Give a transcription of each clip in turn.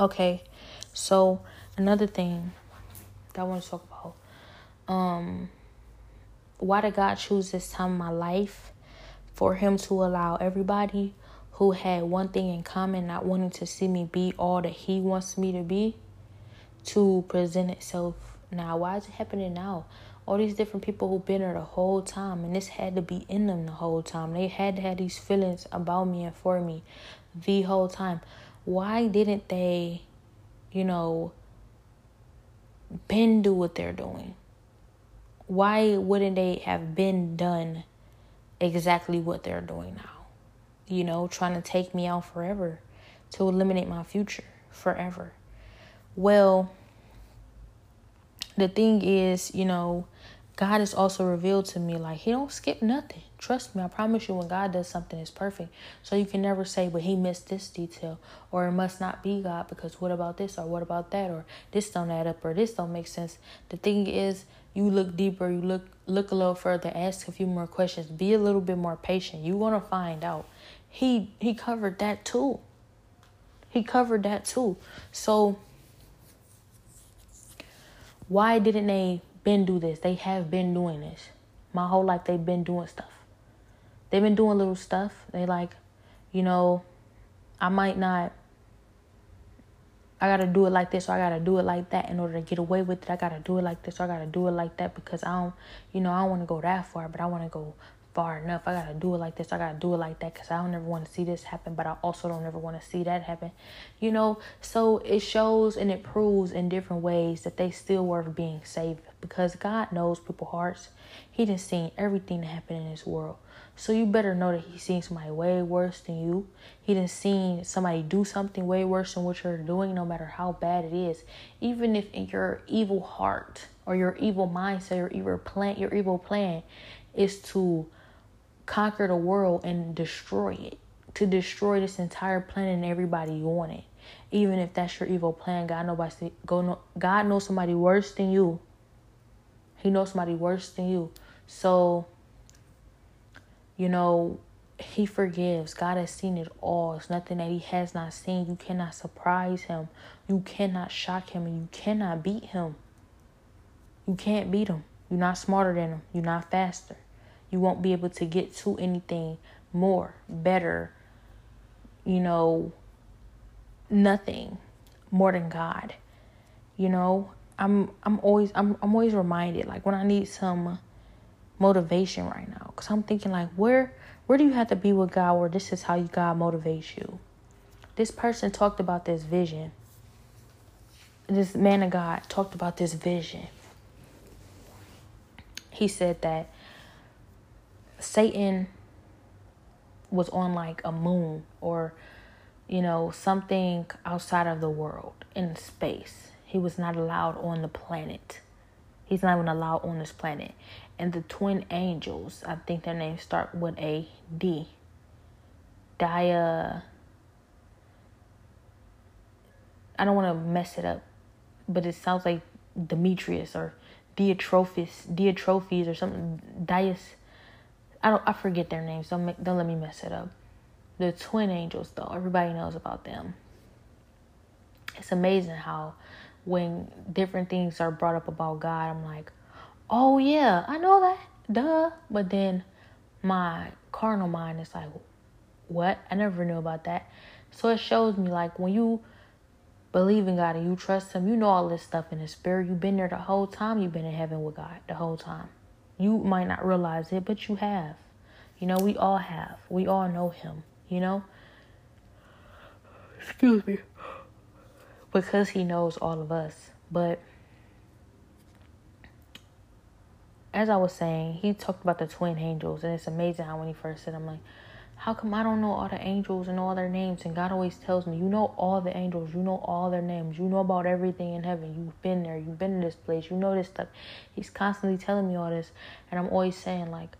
Okay, so another thing that I want to talk about. Um, why did God choose this time in my life for Him to allow everybody who had one thing in common, not wanting to see me be all that He wants me to be, to present itself now? Why is it happening now? All these different people who've been there the whole time, and this had to be in them the whole time. They had to have these feelings about me and for me the whole time why didn't they, you know, been do what they're doing? Why wouldn't they have been done exactly what they're doing now? You know, trying to take me out forever to eliminate my future forever. Well, the thing is, you know, God has also revealed to me like he don't skip nothing. Trust me, I promise you when God does something it's perfect. So you can never say, but he missed this detail or it must not be God because what about this or what about that or this don't add up or this don't make sense. The thing is you look deeper, you look look a little further, ask a few more questions, be a little bit more patient. You want to find out. He he covered that too. He covered that too. So why didn't they been do this. They have been doing this. My whole life they've been doing stuff. They've been doing little stuff. They like, you know, I might not I gotta do it like this or I gotta do it like that in order to get away with it. I gotta do it like this or I gotta do it like that because I don't you know, I don't wanna go that far, but I wanna go far enough. I gotta do it like this. I gotta do it like that because I don't ever want to see this happen, but I also don't ever want to see that happen. You know, so it shows and it proves in different ways that they still worth being saved because God knows people's hearts. He done seen everything that happened in this world. So you better know that he's seen somebody way worse than you. He done seen somebody do something way worse than what you're doing, no matter how bad it is. Even if in your evil heart or your evil mindset, your evil plan, your evil plan is to conquer the world and destroy it. To destroy this entire planet and everybody on it. Even if that's your evil plan, God go God knows somebody worse than you. He knows somebody worse than you. So, you know, he forgives. God has seen it all. It's nothing that he has not seen. You cannot surprise him. You cannot shock him and you cannot beat him. You can't beat him. You're not smarter than him. You're not faster you won't be able to get to anything more, better, you know, nothing more than God. You know, I'm I'm always I'm I'm always reminded like when I need some motivation right now cuz I'm thinking like where where do you have to be with God where this is how you God motivates you? This person talked about this vision. This man of God talked about this vision. He said that Satan was on like a moon or you know something outside of the world in space. He was not allowed on the planet. He's not even allowed on this planet. And the twin angels, I think their names start with a D. Dia. I don't want to mess it up, but it sounds like Demetrius or Diotrophis, Diotrophis or something. Dias. I don't I forget their names. Don't make, don't let me mess it up. The twin angels though, everybody knows about them. It's amazing how when different things are brought up about God, I'm like, "Oh yeah, I know that." Duh. But then my carnal mind is like, "What? I never knew about that." So it shows me like when you believe in God and you trust him, you know all this stuff in the spirit. You've been there the whole time. You've been in heaven with God the whole time. You might not realize it, but you have. You know, we all have. We all know him, you know? Excuse me. Because he knows all of us. But as I was saying, he talked about the twin angels, and it's amazing how when he first said, I'm like, how come I don't know all the angels and all their names? And God always tells me, you know all the angels, you know all their names, you know about everything in heaven. You've been there, you've been in this place, you know this stuff. He's constantly telling me all this, and I'm always saying like,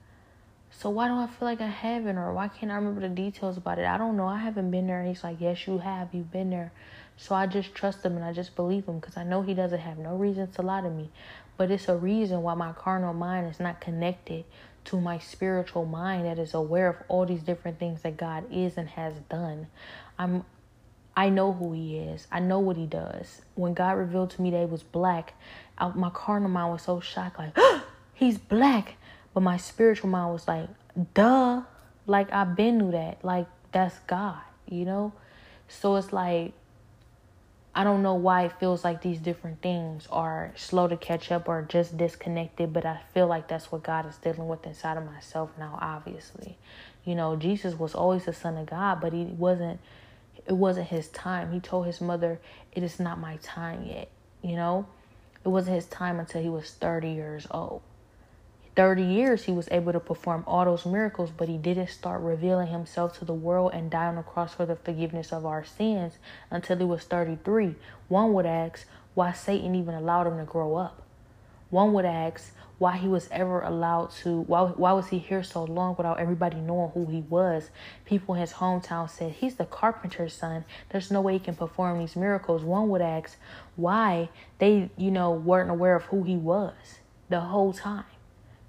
so why don't I feel like I haven't, or why can't I remember the details about it? I don't know. I haven't been there. And he's like, yes, you have. You've been there. So I just trust him and I just believe him because I know he doesn't have no reason to lie to me. But it's a reason why my carnal mind is not connected to my spiritual mind that is aware of all these different things that God is and has done. I'm I know who he is. I know what he does. When God revealed to me that he was black, I, my carnal mind was so shocked, like, he's black. But my spiritual mind was like, duh. Like, I've been knew that. Like, that's God, you know? So it's like, I don't know why it feels like these different things are slow to catch up or just disconnected, but I feel like that's what God is dealing with inside of myself now, obviously. You know, Jesus was always the son of God, but he wasn't it wasn't his time. He told his mother, "It is not my time yet." You know? It wasn't his time until he was 30 years old. 30 years he was able to perform all those miracles, but he didn't start revealing himself to the world and die on the cross for the forgiveness of our sins until he was 33. One would ask why Satan even allowed him to grow up. One would ask why he was ever allowed to why why was he here so long without everybody knowing who he was people in his hometown said he's the carpenter's son there's no way he can perform these miracles one would ask why they you know weren't aware of who he was the whole time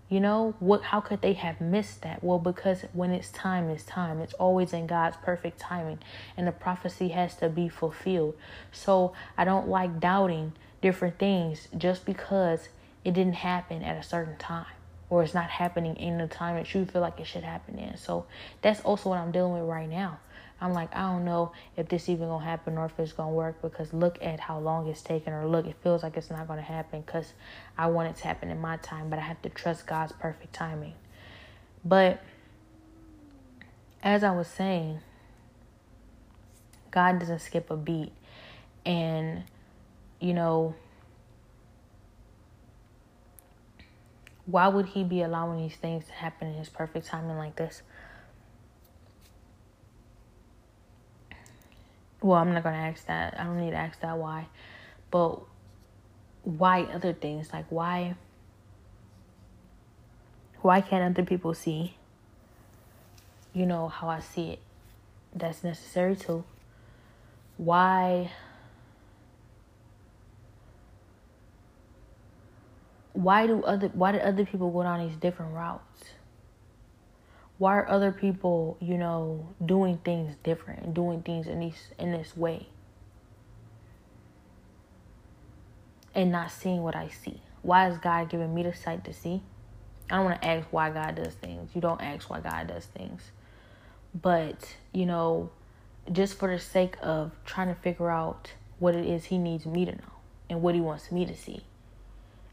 you know, what how could they have missed that? Well, because when it's time, it's time. It's always in God's perfect timing, and the prophecy has to be fulfilled. So, I don't like doubting different things just because it didn't happen at a certain time or it's not happening in the time that you feel like it should happen in. So, that's also what I'm dealing with right now. I'm like, I don't know if this even gonna happen or if it's gonna work because look at how long it's taken, or look, it feels like it's not gonna happen because I want it to happen in my time, but I have to trust God's perfect timing. But as I was saying, God doesn't skip a beat, and you know, why would He be allowing these things to happen in His perfect timing like this? Well, I'm not gonna ask that. I don't need to ask that why, but why other things? Like why? Why can't other people see? You know how I see it. That's necessary too. Why? Why do other? Why do other people go down these different routes? Why are other people, you know, doing things different and doing things in these in this way? And not seeing what I see. Why is God giving me the sight to see? I don't want to ask why God does things. You don't ask why God does things. But, you know, just for the sake of trying to figure out what it is he needs me to know and what he wants me to see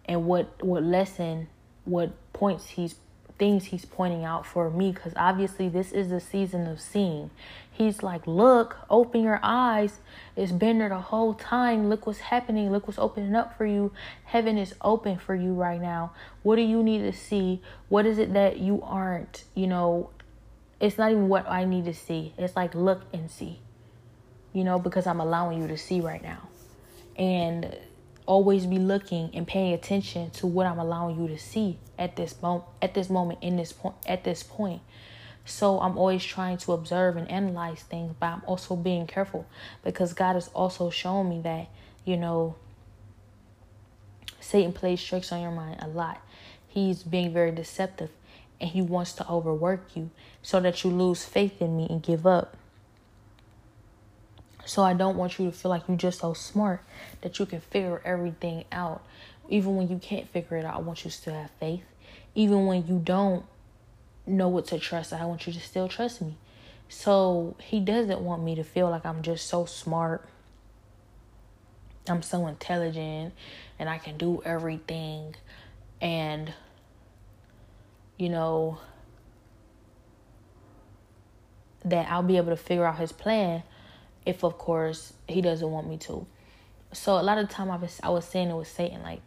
and what what lesson what points he's things he's pointing out for me because obviously this is the season of seeing. He's like, Look, open your eyes. It's been there the whole time. Look what's happening. Look what's opening up for you. Heaven is open for you right now. What do you need to see? What is it that you aren't, you know? It's not even what I need to see. It's like, look and see, you know, because I'm allowing you to see right now. And always be looking and paying attention to what I'm allowing you to see at this moment at this moment in this point at this point. So I'm always trying to observe and analyze things, but I'm also being careful because God has also shown me that, you know, Satan plays tricks on your mind a lot. He's being very deceptive and he wants to overwork you so that you lose faith in me and give up. So I don't want you to feel like you're just so smart that you can figure everything out. Even when you can't figure it out, I want you to still have faith. Even when you don't know what to trust, I want you to still trust me. So he doesn't want me to feel like I'm just so smart. I'm so intelligent and I can do everything. And, you know, that I'll be able to figure out his plan if of course he doesn't want me to. So a lot of time I was I was saying it was Satan like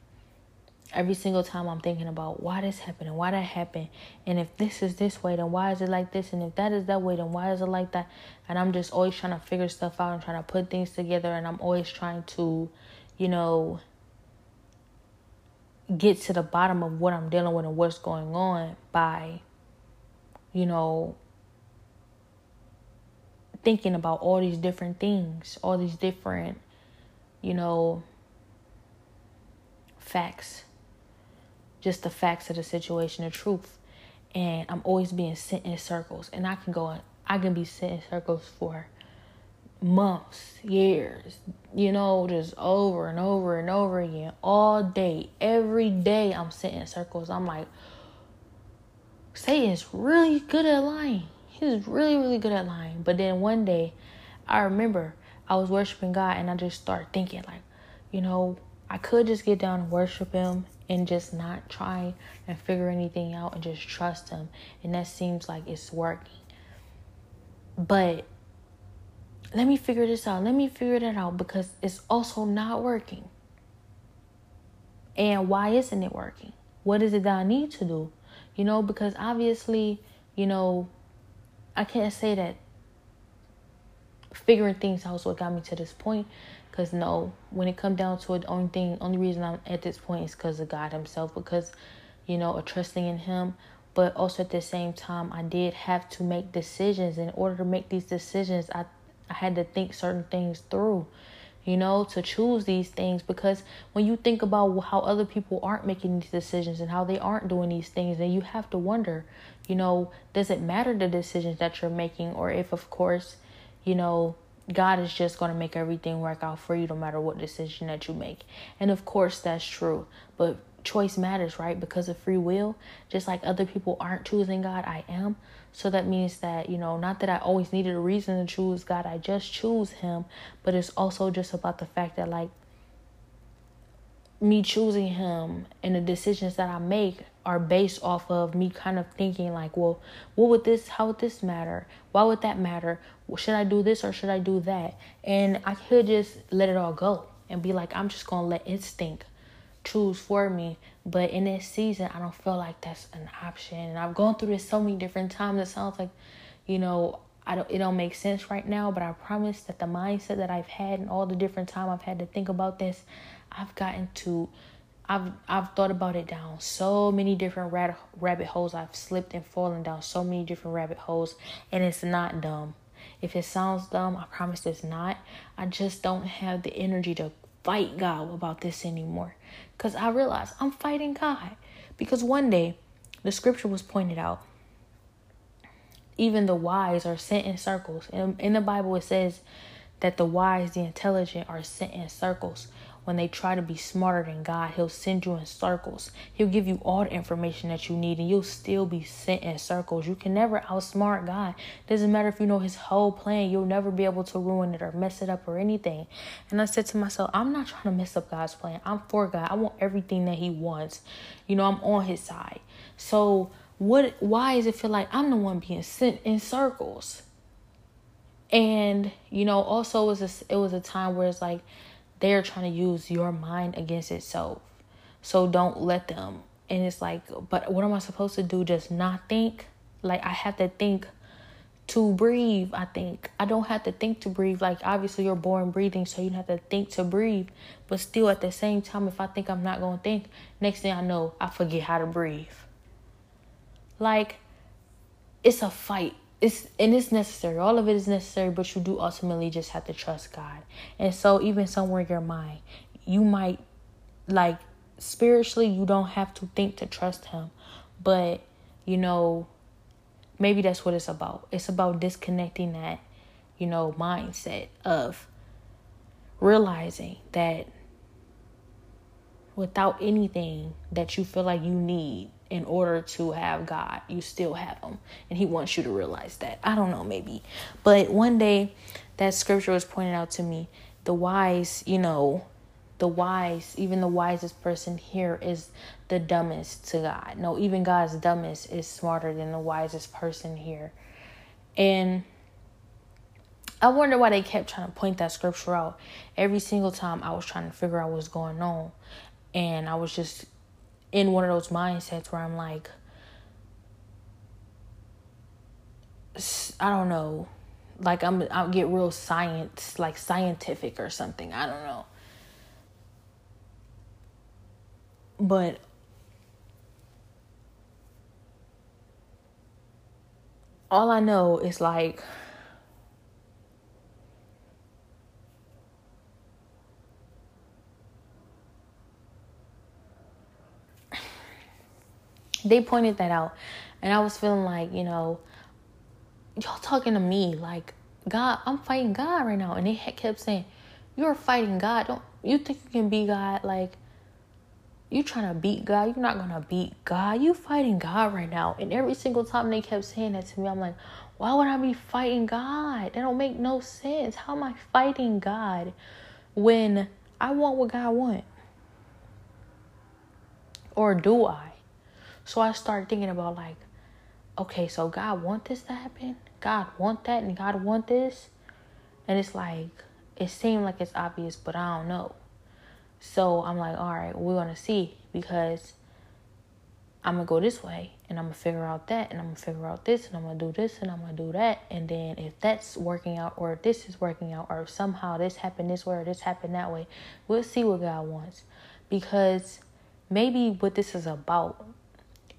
every single time I'm thinking about why this happened and why that happened and if this is this way then why is it like this and if that is that way then why is it like that and I'm just always trying to figure stuff out and trying to put things together and I'm always trying to you know get to the bottom of what I'm dealing with and what's going on by you know thinking about all these different things, all these different, you know, facts. Just the facts of the situation, the truth. And I'm always being sent in circles. And I can go, I can be sent in circles for months, years, you know, just over and over and over again, all day, every day. I'm sitting in circles. I'm like, Satan's really good at lying. He's really, really good at lying. But then one day, I remember I was worshiping God and I just started thinking, like, you know, I could just get down and worship Him and just not try and figure anything out and just trust Him. And that seems like it's working. But let me figure this out. Let me figure that out because it's also not working. And why isn't it working? What is it that I need to do? You know, because obviously, you know, I can't say that figuring things out is what got me to this point. Because no, when it come down to it, the only thing, only reason I'm at this point is because of God Himself. Because, you know, a trusting in Him. But also at the same time, I did have to make decisions. In order to make these decisions, I I had to think certain things through, you know, to choose these things. Because when you think about how other people aren't making these decisions and how they aren't doing these things, then you have to wonder, you know, does it matter the decisions that you're making? Or if, of course, you know, God is just going to make everything work out for you no matter what decision that you make. And of course, that's true. But choice matters, right? Because of free will, just like other people aren't choosing God, I am. So that means that, you know, not that I always needed a reason to choose God, I just choose Him, but it's also just about the fact that, like, me choosing Him and the decisions that I make are based off of me kind of thinking, like, well, what would this, how would this matter? Why would that matter? Should I do this or should I do that? And I could just let it all go and be like, I'm just to let instinct choose for me. But in this season, I don't feel like that's an option. And I've gone through this so many different times. It sounds like, you know, I don't. It don't make sense right now. But I promise that the mindset that I've had and all the different time I've had to think about this, I've gotten to. I've I've thought about it down so many different rat, rabbit holes. I've slipped and fallen down so many different rabbit holes, and it's not dumb. If it sounds dumb, I promise it's not. I just don't have the energy to fight God about this anymore. Because I realize I'm fighting God. Because one day, the scripture was pointed out. Even the wise are sent in circles. In, in the Bible, it says that the wise, the intelligent, are sent in circles when they try to be smarter than God, He'll send you in circles. He'll give you all the information that you need, and you'll still be sent in circles. You can never outsmart God. Doesn't matter if you know His whole plan, you'll never be able to ruin it or mess it up or anything. And I said to myself, I'm not trying to mess up God's plan. I'm for God. I want everything that He wants. You know, I'm on His side. So, what? Why does it feel like I'm the one being sent in circles? And you know, also it was a, it was a time where it's like they're trying to use your mind against itself. So don't let them. And it's like, but what am I supposed to do? Just not think? Like, I have to think to breathe, I think. I don't have to think to breathe. Like, obviously, you're born breathing, so you don't have to think to breathe. But still, at the same time, if I think I'm not going to think, next thing I know, I forget how to breathe. Like, it's a fight it's and it's necessary. All of it is necessary, but you do ultimately just have to trust God. And so even somewhere in your mind, you might like spiritually you don't have to think to trust him. But, you know, maybe that's what it's about. It's about disconnecting that, you know, mindset of realizing that without anything that you feel like you need in order to have God, you still have Him. And He wants you to realize that. I don't know, maybe. But one day, that scripture was pointed out to me. The wise, you know, the wise, even the wisest person here is the dumbest to God. No, even God's dumbest is smarter than the wisest person here. And I wonder why they kept trying to point that scripture out every single time I was trying to figure out what's going on. And I was just in one of those mindsets where I'm like, I don't know, like I'm I'll get real science, like scientific or something. I don't know. But all I know is like they pointed that out and i was feeling like you know y'all talking to me like God, I'm fighting God right now. And they kept saying, You're fighting God. Don't you think you can be God? Like, you trying to beat God. You're not gonna beat God. You fighting God right now. And every single time they kept saying that to me, I'm like, why would I be fighting God? That don't make no sense. How am I fighting God when I want what God want? Or do I? So I started thinking about like, okay, so God want this to happen? God want that and God want this? And it's like it seemed like it's obvious, but I don't know. So I'm like, all right, we're gonna see because I'm gonna go this way and I'm gonna figure out that and I'm gonna figure out this and I'm gonna do this and I'm gonna do that. And then if that's working out or if this is working out or somehow this happened this way or this happened that way, we'll see what God wants. Because maybe what this is about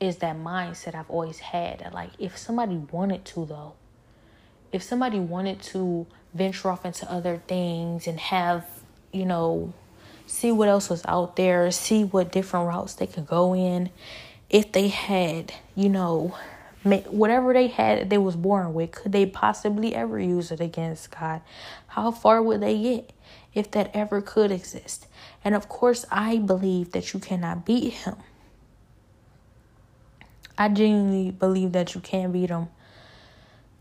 is that mindset I've always had that like if somebody wanted to though, if somebody wanted to venture off into other things and have, you know, see what else was out there, see what different routes they could go in if they had, you know, whatever they had they was born with, could they possibly ever use it against God? How far would they get if that ever could exist? And of course, I believe that you cannot beat him. I genuinely believe that you can beat him.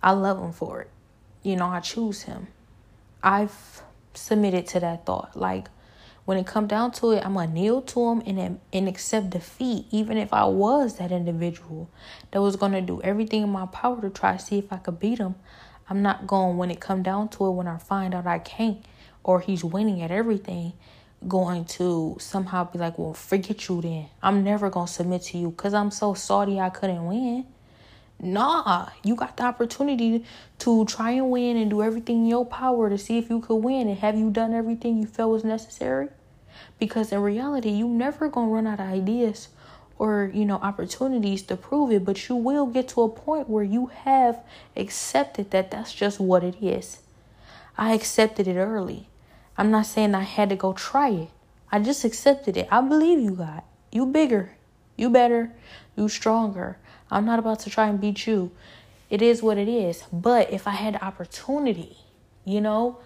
I love him for it. You know, I choose him. I've submitted to that thought. Like, when it come down to it, I'm gonna kneel to him and and accept defeat, even if I was that individual that was gonna do everything in my power to try to see if I could beat him. I'm not going when it come down to it when I find out I can't or he's winning at everything, going to somehow be like, well, forget you then. I'm never gonna submit to you because I'm so salty I couldn't win. Nah, you got the opportunity to try and win and do everything in your power to see if you could win. And have you done everything you felt was necessary? because in reality you never gonna run out of ideas or you know opportunities to prove it but you will get to a point where you have accepted that that's just what it is i accepted it early i'm not saying i had to go try it. I just accepted it. I believe you god. You bigger. You better. You stronger. I'm not about to try and beat you. It is what it is. But if i had the opportunity you know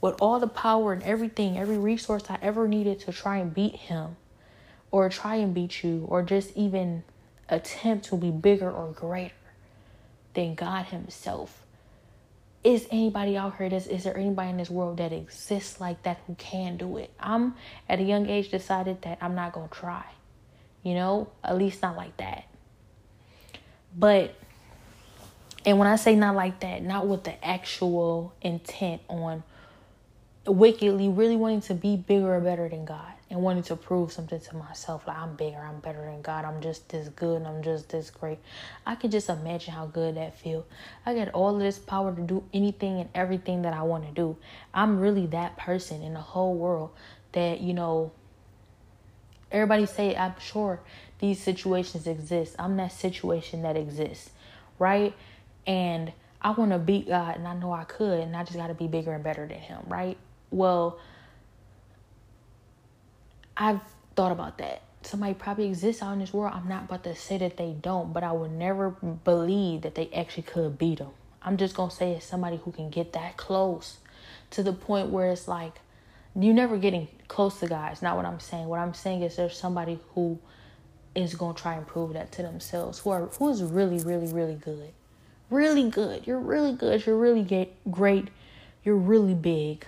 with all the power and everything, every resource I ever needed to try and beat him or try and beat you or just even attempt to be bigger or greater than God Himself. Is anybody out here? Does, is there anybody in this world that exists like that who can do it? I'm at a young age decided that I'm not to try. You know, at least not like that. But, and when I say not like that, not with the actual intent on wickedly really wanting to be bigger or better than God and wanting to prove something to myself like I'm bigger, I'm better than God, I'm just this good, I'm just this great. I can just imagine how good that feel. I got all of this power to do anything and everything that I want to do. I'm really that person in the whole world that, you know, everybody say I'm sure these situations exist. I'm that situation that exists, right? And I want to beat God and I know I could and I just got to be bigger and better than him, right? well, I've thought about that. Somebody probably exists out in this world. I'm not about to say that they don't, but I would never believe that they actually could beat them. I'm just going to say it's somebody who can get that close to the point where it's like you're never getting close to God. It's not what I'm saying. What I'm saying is there's somebody who is going to try and prove that to themselves who are who is really really really good. Really good. You're really good. You're really great. You're really big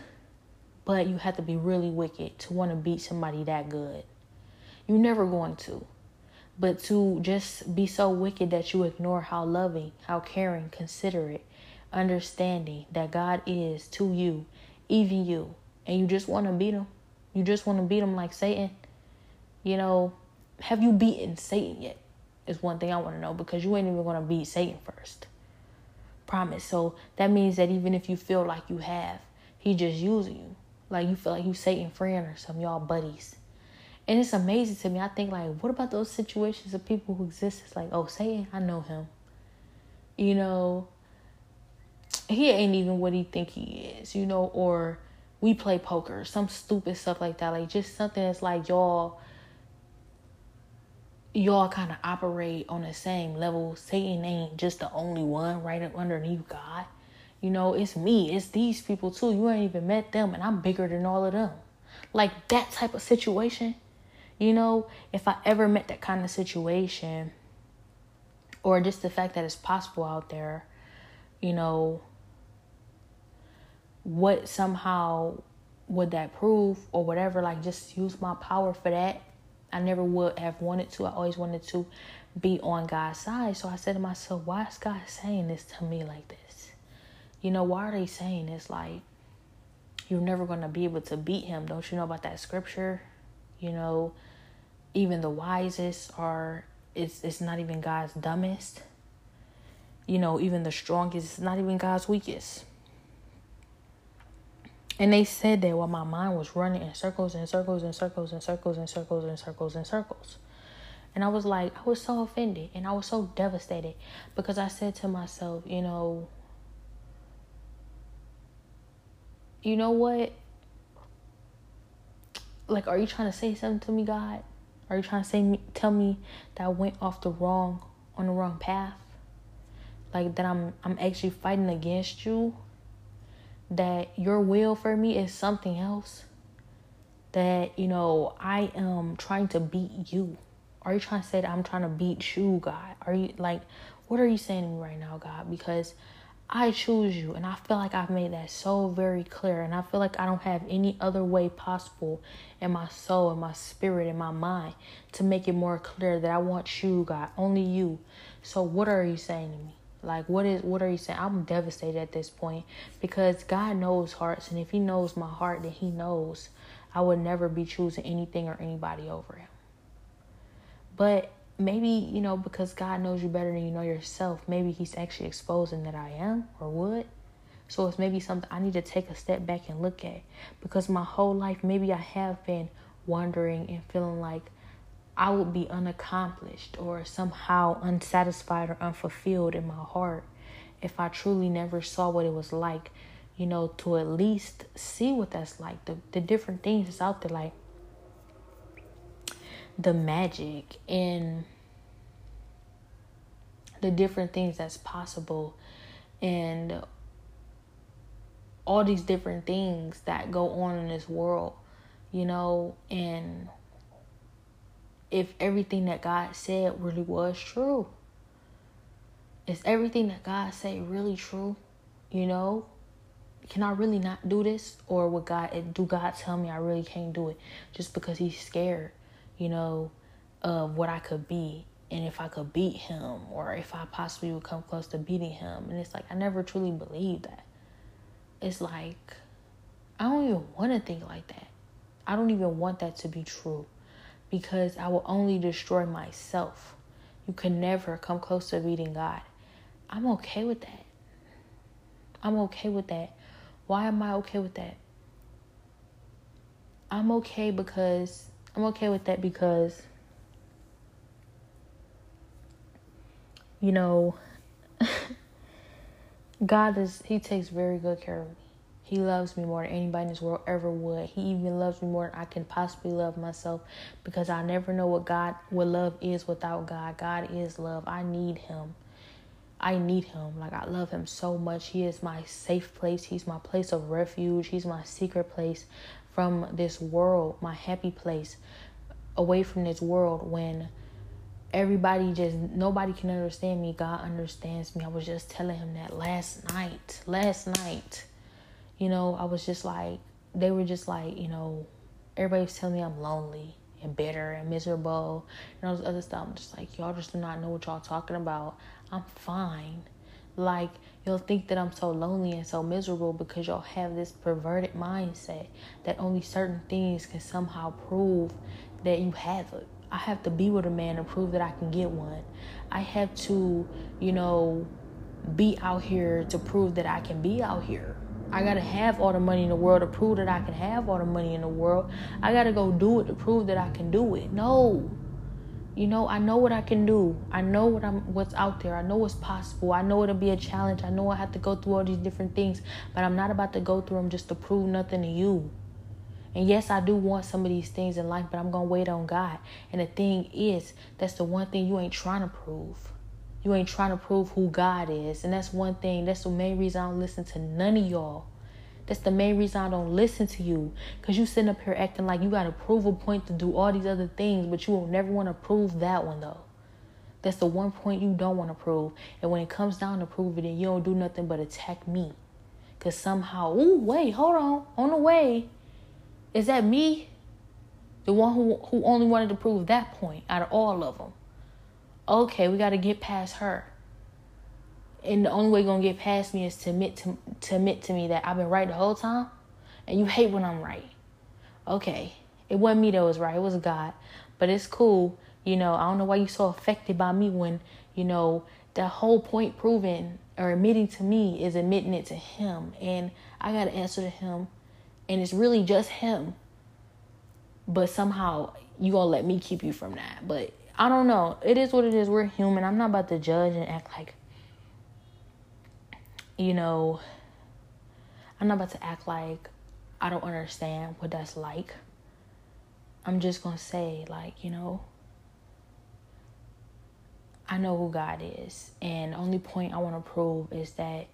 but you have to be really wicked to want to beat somebody that good. You're never going to. But to just be so wicked that you ignore how loving, how caring, considerate, understanding that God is to you, even you, and you just want to beat him. You just want to beat him like Satan. You know, have you beaten Satan yet? Is one thing I want to know because you ain't even going to beat Satan first. Promise. So that means that even if you feel like you have, he just using you. Like you feel like you Satan friend or some y'all buddies. And it's amazing to me. I think like, what about those situations of people who exist? It's like, oh, Satan, I know him. You know, he ain't even what he think he is. You know, or we play poker, some stupid stuff like that. Like just something that's like y'all, y'all kind of operate on the same level. Satan ain't just the only one right underneath God. You know, it's me, it's these people too. You ain't even met them, and I'm bigger than all of them. Like that type of situation. You know, if I ever met that kind of situation, or just the fact that it's possible out there, you know, what somehow would that prove or whatever? Like, just use my power for that. I never would have wanted to. I always wanted to be on God's side. So I said to myself, why is God saying this to me like this? You know, why are they saying this? Like, you're never going to be able to beat him. Don't you know about that scripture? You know, even the wisest are, it's, it's not even God's dumbest. You know, even the strongest is not even God's weakest. And they said that while my mind was running in circles and circles and circles and circles and circles and circles and circles. And I was like, I was so offended and I was so devastated because I said to myself, you know, you know what? Like, are you trying to say something to me, God? Are you trying to say me, tell me that I went off the wrong, on the wrong path? Like that I'm, I'm actually fighting against you? That your will for me is something else? That you know I am trying to beat you? Are you trying to say that I'm trying to beat you, God? Are you like, what are you saying to me right now, God? Because I choose you. And I feel like I've made that so very clear. And I feel like I don't have any other way possible in my soul, in my spirit, in my mind to make it more clear that I want you, God, only you. So what are you saying to me? Like what is what are you saying? I'm devastated at this point because God knows hearts and if he knows my heart then he knows I would never be choosing anything or anybody over him. But maybe you know because god knows you better than you know yourself maybe he's actually exposing that i am or would. So it's maybe something i need to take a step back and look at. Because my whole life maybe i have been wondering and feeling like i would be unaccomplished or somehow unsatisfied or unfulfilled in my heart if i truly never saw what it was like you know to at least see what that's like. The, the different things that's out there like the magic and the different things that's possible and all these different things that go on in this world, you know, and if everything that God said really was true. Is everything that God said really true? You know? Can I really not do this? Or would God do God tell me I really can't do it just because he's scared? You know, of what I could be and if I could beat him or if I possibly would come close to beating him. And it's like, I never truly believed that. It's like, I don't even want to think like that. I don't even want that to be true because I will only destroy myself. You can never come close to beating God. I'm okay with that. I'm okay with that. Why am I okay with that? I'm okay because I'm okay with that because, you know, God is, He takes very good care of me. He loves me more than anybody in this world ever would. He even loves me more than I can possibly love myself because I never know what God, what love is without God. God is love. I need Him. I need him. Like I love him so much. He is my safe place. He's my place of refuge. He's my secret place from this world, my happy place, away from this world when everybody just nobody can understand me. God understands me. I was just telling him that last night. Last night. You know, I was just like they were just like, you know, everybody's telling me I'm lonely and bitter and miserable and all this other stuff. I'm just like, y'all just do not know what y'all talking about. I'm fine. Like you'll think that I'm so lonely and so miserable because y'all have this perverted mindset that only certain things can somehow prove that you have it. I have to be with a man to prove that I can get one. I have to, you know, be out here to prove that I can be out here. I gotta have all the money in the world to prove that I can have all the money in the world. I gotta go do it to prove that I can do it. No you know i know what i can do i know what i'm what's out there i know what's possible i know it'll be a challenge i know i have to go through all these different things but i'm not about to go through them just to prove nothing to you and yes i do want some of these things in life but i'm gonna wait on god and the thing is that's the one thing you ain't trying to prove You ain't trying to prove who God is. And that's one thing. That's the main reason I don't listen to none of y'all. That's the main reason I don't listen to you. Because you sitting up here acting like you got to prove a point to do all these other things, but you will never want to prove that one, though. That's the one point you don't want to prove. And when it comes down to prove it, you don't do nothing but attack me. Because somehow, oh, wait, hold on. On the way, is that me? The one who, who only wanted to prove that point out of all of them. Okay, we got to get past her. And the only way you're to get past me is to admit to, to admit to me that I've been right the whole time. And you hate when I'm right. Okay. It wasn't me that was right. It was God. But it's cool. You know, I don't know why you're so affected by me when, you know, the whole point proving or admitting to me is admitting it to him. And I got to answer to him. And it's really just him but somehow you gonna let me keep you from that. But I don't know. It is what it is. We're human. I'm not about to judge and act like, you know, I'm not about to act like I don't understand what that's like. I'm just gonna say, like, you know, I know who God is. And the only point I wanna prove is that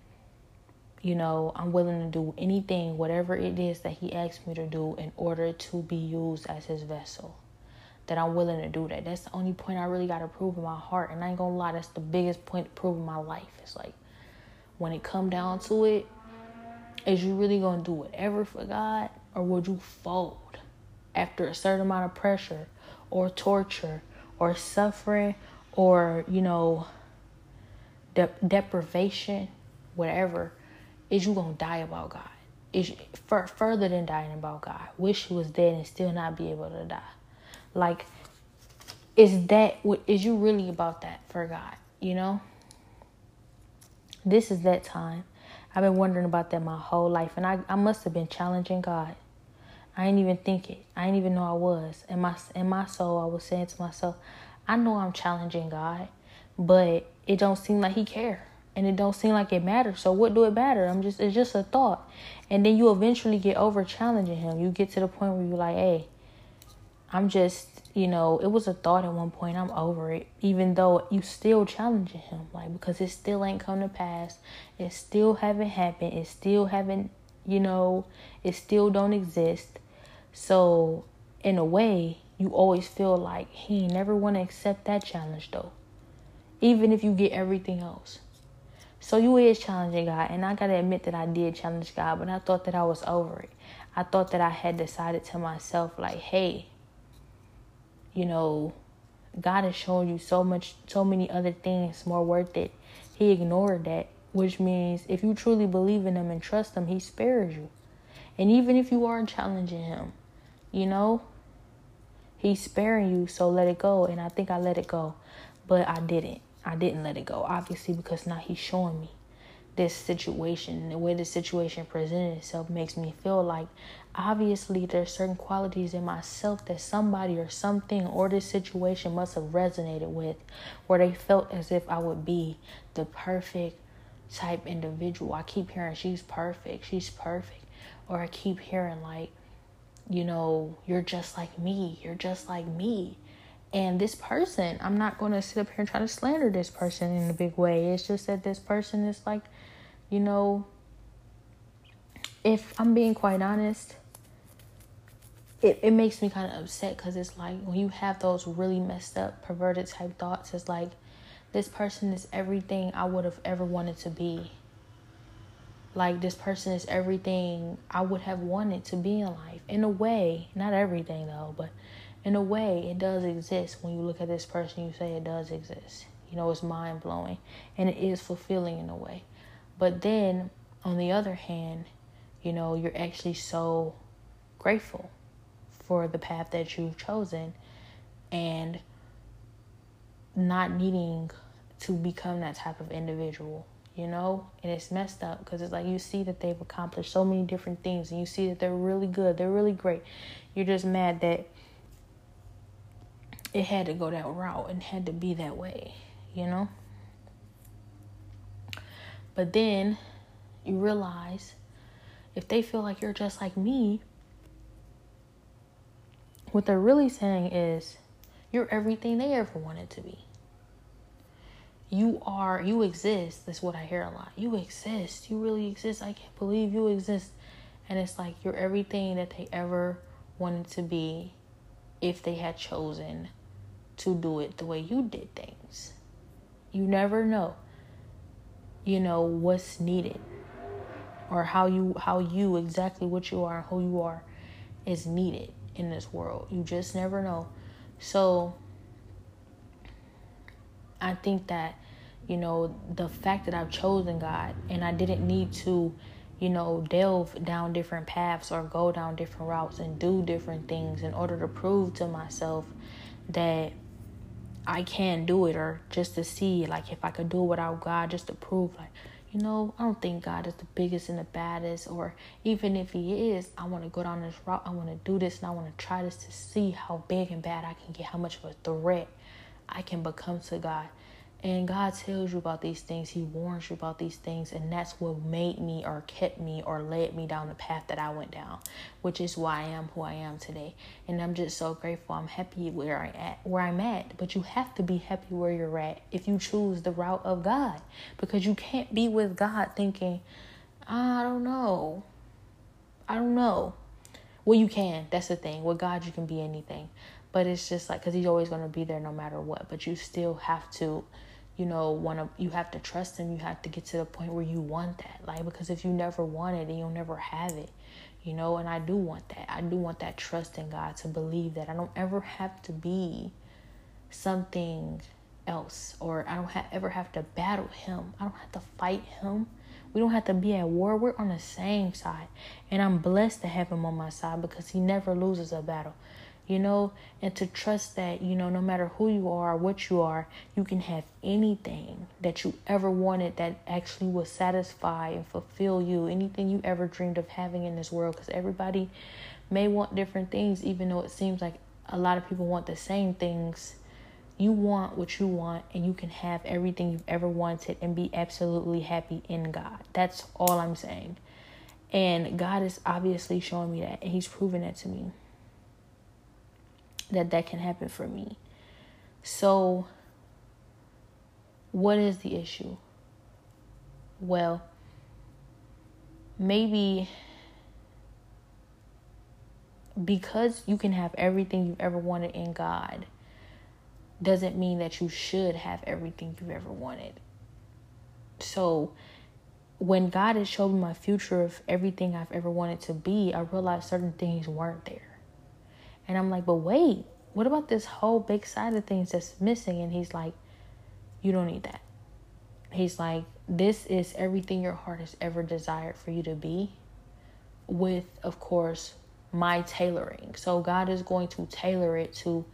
you know, I'm willing to do anything, whatever it is that He asks me to do in order to be used as His vessel. That I'm willing to do that. That's the only point I really got to prove in my heart. And I ain't gonna lie, that's the biggest point to prove in my life. It's like when it come down to it, is you really gonna do whatever for God, or would you fold after a certain amount of pressure, or torture, or suffering, or you know, de- deprivation, whatever? is you gonna die about God. Is for, further than dying about God. Wish you was dead and still not be able to die. Like, is that what is you really about that for God? You know. This is that time. I've been wondering about that my whole life, and I I must have been challenging God. I didn't even think it. I didn't even know I was. In my in my soul, I was saying to myself, I know I'm challenging God, but it don't seem like He care and it don't seem like it matters. So what do it matter? I'm just it's just a thought. And then you eventually get over challenging him. You get to the point where you're like, hey, I'm just, you know, it was a thought at one point. I'm over it. Even though you still challenging him. Like because it still ain't come to pass. It still haven't happened. It still haven't, you know, it still don't exist. So in a way, you always feel like he never want to accept that challenge though. Even if you get everything else. So you is challenging God, and I gotta admit that I did challenge God, but I thought that I was over it. I thought that I had decided to myself, like, hey, you know, God has shown you so much, so many other things more worth it. He ignored that, which means if you truly believe in Him and trust Him, He spares you. And even if you are challenging Him, you know, He's sparing you, so let it go. And I think I let it go, but I didn't. I didn't let it go, obviously, because now he's showing me this situation. The way the situation presented itself makes me feel like obviously there's certain qualities in myself that somebody or something or this situation must have resonated with, where they felt as if I would be the perfect type individual. I keep hearing she's perfect, she's perfect. Or I keep hearing like, you know, you're just like me, you're just like me. And this person, I'm not going to sit up here and try to slander this person in a big way. It's just that this person is like, you know, if I'm being quite honest, it, it makes me kind of upset because it's like when you have those really messed up, perverted type thoughts, it's like this person is everything I would have ever wanted to be. Like this person is everything I would have wanted to be in life. In a way, not everything though, but in a way, it does exist. When you look at this person, you say it does exist. You know, it's mind blowing and it is fulfilling in a way. But then, on the other hand, you know, you're actually so grateful for the path that you've chosen and not needing to become that type of individual, you know? And it's messed up because it's like you see that they've accomplished so many different things and you see that they're really good, they're really great. You're just mad that it had to go that route and had to be that way, you know? But then you realize if they feel like you're just like me, what they're really saying is you're everything they ever wanted to be. you are you exist. That's what I hear a lot. You exist. You really exist. I can't believe you exist. And it's like you're everything that they ever wanted to be if they had chosen to do it the way you did things. You never know, you know, what's needed or how you how you exactly what you are and who you are is needed in this world. You just never know. So I think that you know the fact that I've chosen God and I didn't need to you know, delve down different paths or go down different routes and do different things in order to prove to myself that I can do it or just to see like if I could do it without God just to prove like you know, I don't think God is the biggest and the baddest, or even if He is, I want to go down this route. I want to do this and I want to try this to see how big and bad I can get, how much of a threat I can become to God. And God tells you about these things, He warns you about these things, and that's what made me or kept me or led me down the path that I went down, which is why I am who I am today. And I'm just so grateful. I'm happy where I at where I'm at. But you have to be happy where you're at if you choose the route of God. Because you can't be with God thinking, ah, I don't know. I don't know. Well, you can. That's the thing. With God, you can be anything. But it's just like, because He's always going to be there no matter what. But you still have to you know want to you have to trust him you have to get to the point where you want that. Like because if you never want it then you'll never have it you know? And i do want that. I do want that trust in god to believe that i don't ever have to be something else or i don't ha- ever have to battle him. I don't have to fight him. We don't have to be at war. We're on the same side. And i'm blessed to have him on my side because he never loses a battle you know, and to trust that, you know, no matter who you are, what you are, you can have anything that you ever wanted that actually will satisfy and fulfill you, anything you ever dreamed of having in this world. Because everybody may want different things, even though it seems like a lot of people want the same things. You want what you want, and you can have everything you've ever wanted and be absolutely happy in God. That's all I'm saying. And God is obviously showing me that, and He's proven that to me that that can happen for me. So, what is the issue? Well, maybe because you can have everything you've ever wanted in God doesn't mean that you should have everything you've ever wanted. So, when God has shown me my future of everything I've ever wanted to be, I realized certain things weren't there. And I'm like, but wait, what about this whole big side of things that's missing? And he's like, you don't need that. He's like, this is everything your heart has ever desired for you to be, with, of course, my tailoring. So God is going to tailor it to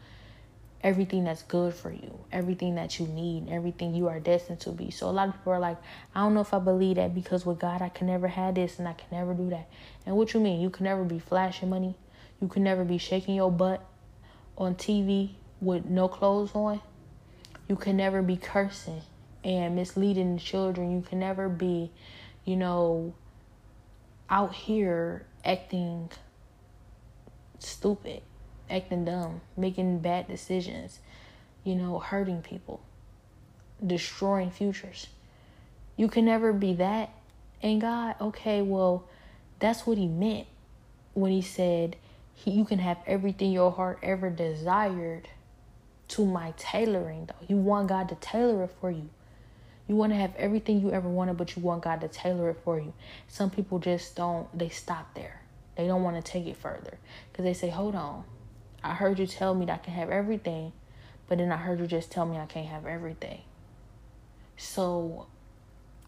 everything that's good for you, everything that you need, everything you are destined to be. So a lot of people are like, I don't know if I believe that because with God I can never have this and I can never do that. And what you mean? You can never be flashing money. You can never be shaking your butt on TV with no clothes on. You can never be cursing and misleading the children. You can never be, you know, out here acting stupid, acting dumb, making bad decisions, you know, hurting people, destroying futures. You can never be that. And God, okay, well, that's what He meant when He said, you can have everything your heart ever desired to my tailoring though. You want God to tailor it for you. You want to have everything you ever wanted, but you want God to tailor it for you. Some people just don't, they stop there. They don't want to take it further because they say, hold on. I heard you tell me that I can have everything, but then I heard you just tell me I can't have everything. So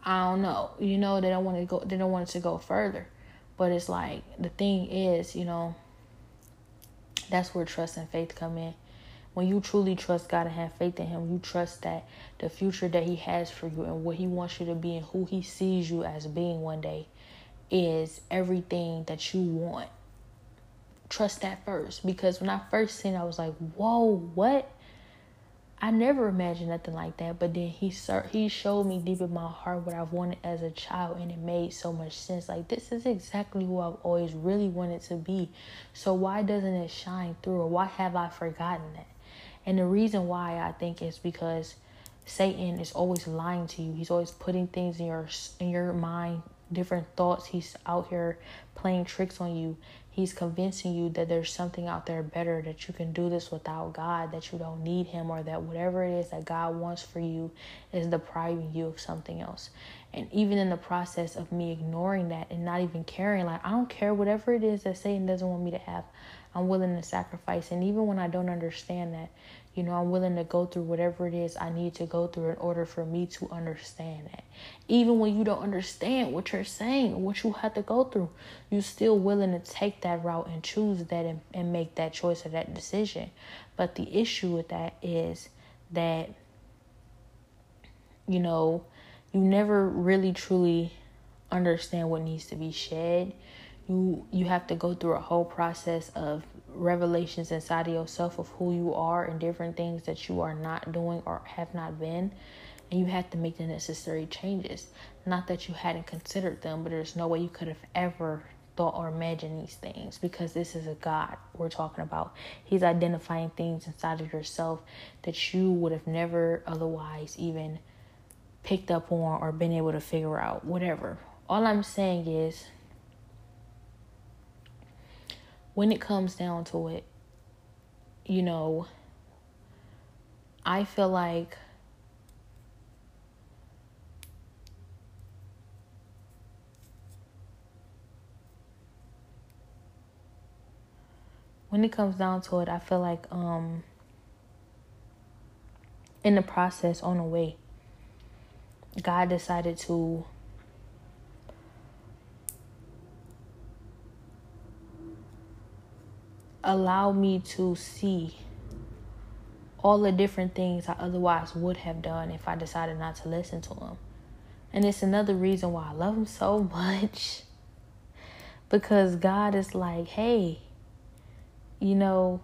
I don't know. You know, they don't want to go, they don't want it to go further. But it's like, the thing is, you know, that's where trust and faith come in. When you truly trust God and have faith in Him, you trust that the future that He has for you and what He wants you to be and who He sees you as being one day is everything that you want. Trust that first. Because when I first seen I was like, whoa, what? I never imagined nothing like that, but then he he showed me deep in my heart what I've wanted as a child, and it made so much sense. Like this is exactly who I've always really wanted to be. So why doesn't it shine through, or why have I forgotten that? And the reason why I think is because Satan is always lying to you. He's always putting things in your in your mind, different thoughts. He's out here playing tricks on you. He's convincing you that there's something out there better, that you can do this without God, that you don't need Him, or that whatever it is that God wants for you is depriving you of something else. And even in the process of me ignoring that and not even caring, like, I don't care whatever it is that Satan doesn't want me to have, I'm willing to sacrifice. And even when I don't understand that, you know, I'm willing to go through whatever it is I need to go through in order for me to understand that. Even when you don't understand what you're saying, what you have to go through, you're still willing to take that route and choose that and, and make that choice or that decision. But the issue with that is that, you know, you never really truly understand what needs to be shed you you have to go through a whole process of revelations inside of yourself of who you are and different things that you are not doing or have not been. And you have to make the necessary changes. Not that you hadn't considered them but there's no way you could have ever thought or imagined these things because this is a god we're talking about. He's identifying things inside of yourself that you would have never otherwise even picked up on or been able to figure out. Whatever. All i'm saying is when it comes down to it, you know, I feel like when it comes down to it, I feel like um in the process on the way, God decided to allow me to see all the different things I otherwise would have done if I decided not to listen to him. And it's another reason why I love him so much. Because God is like, hey, you know,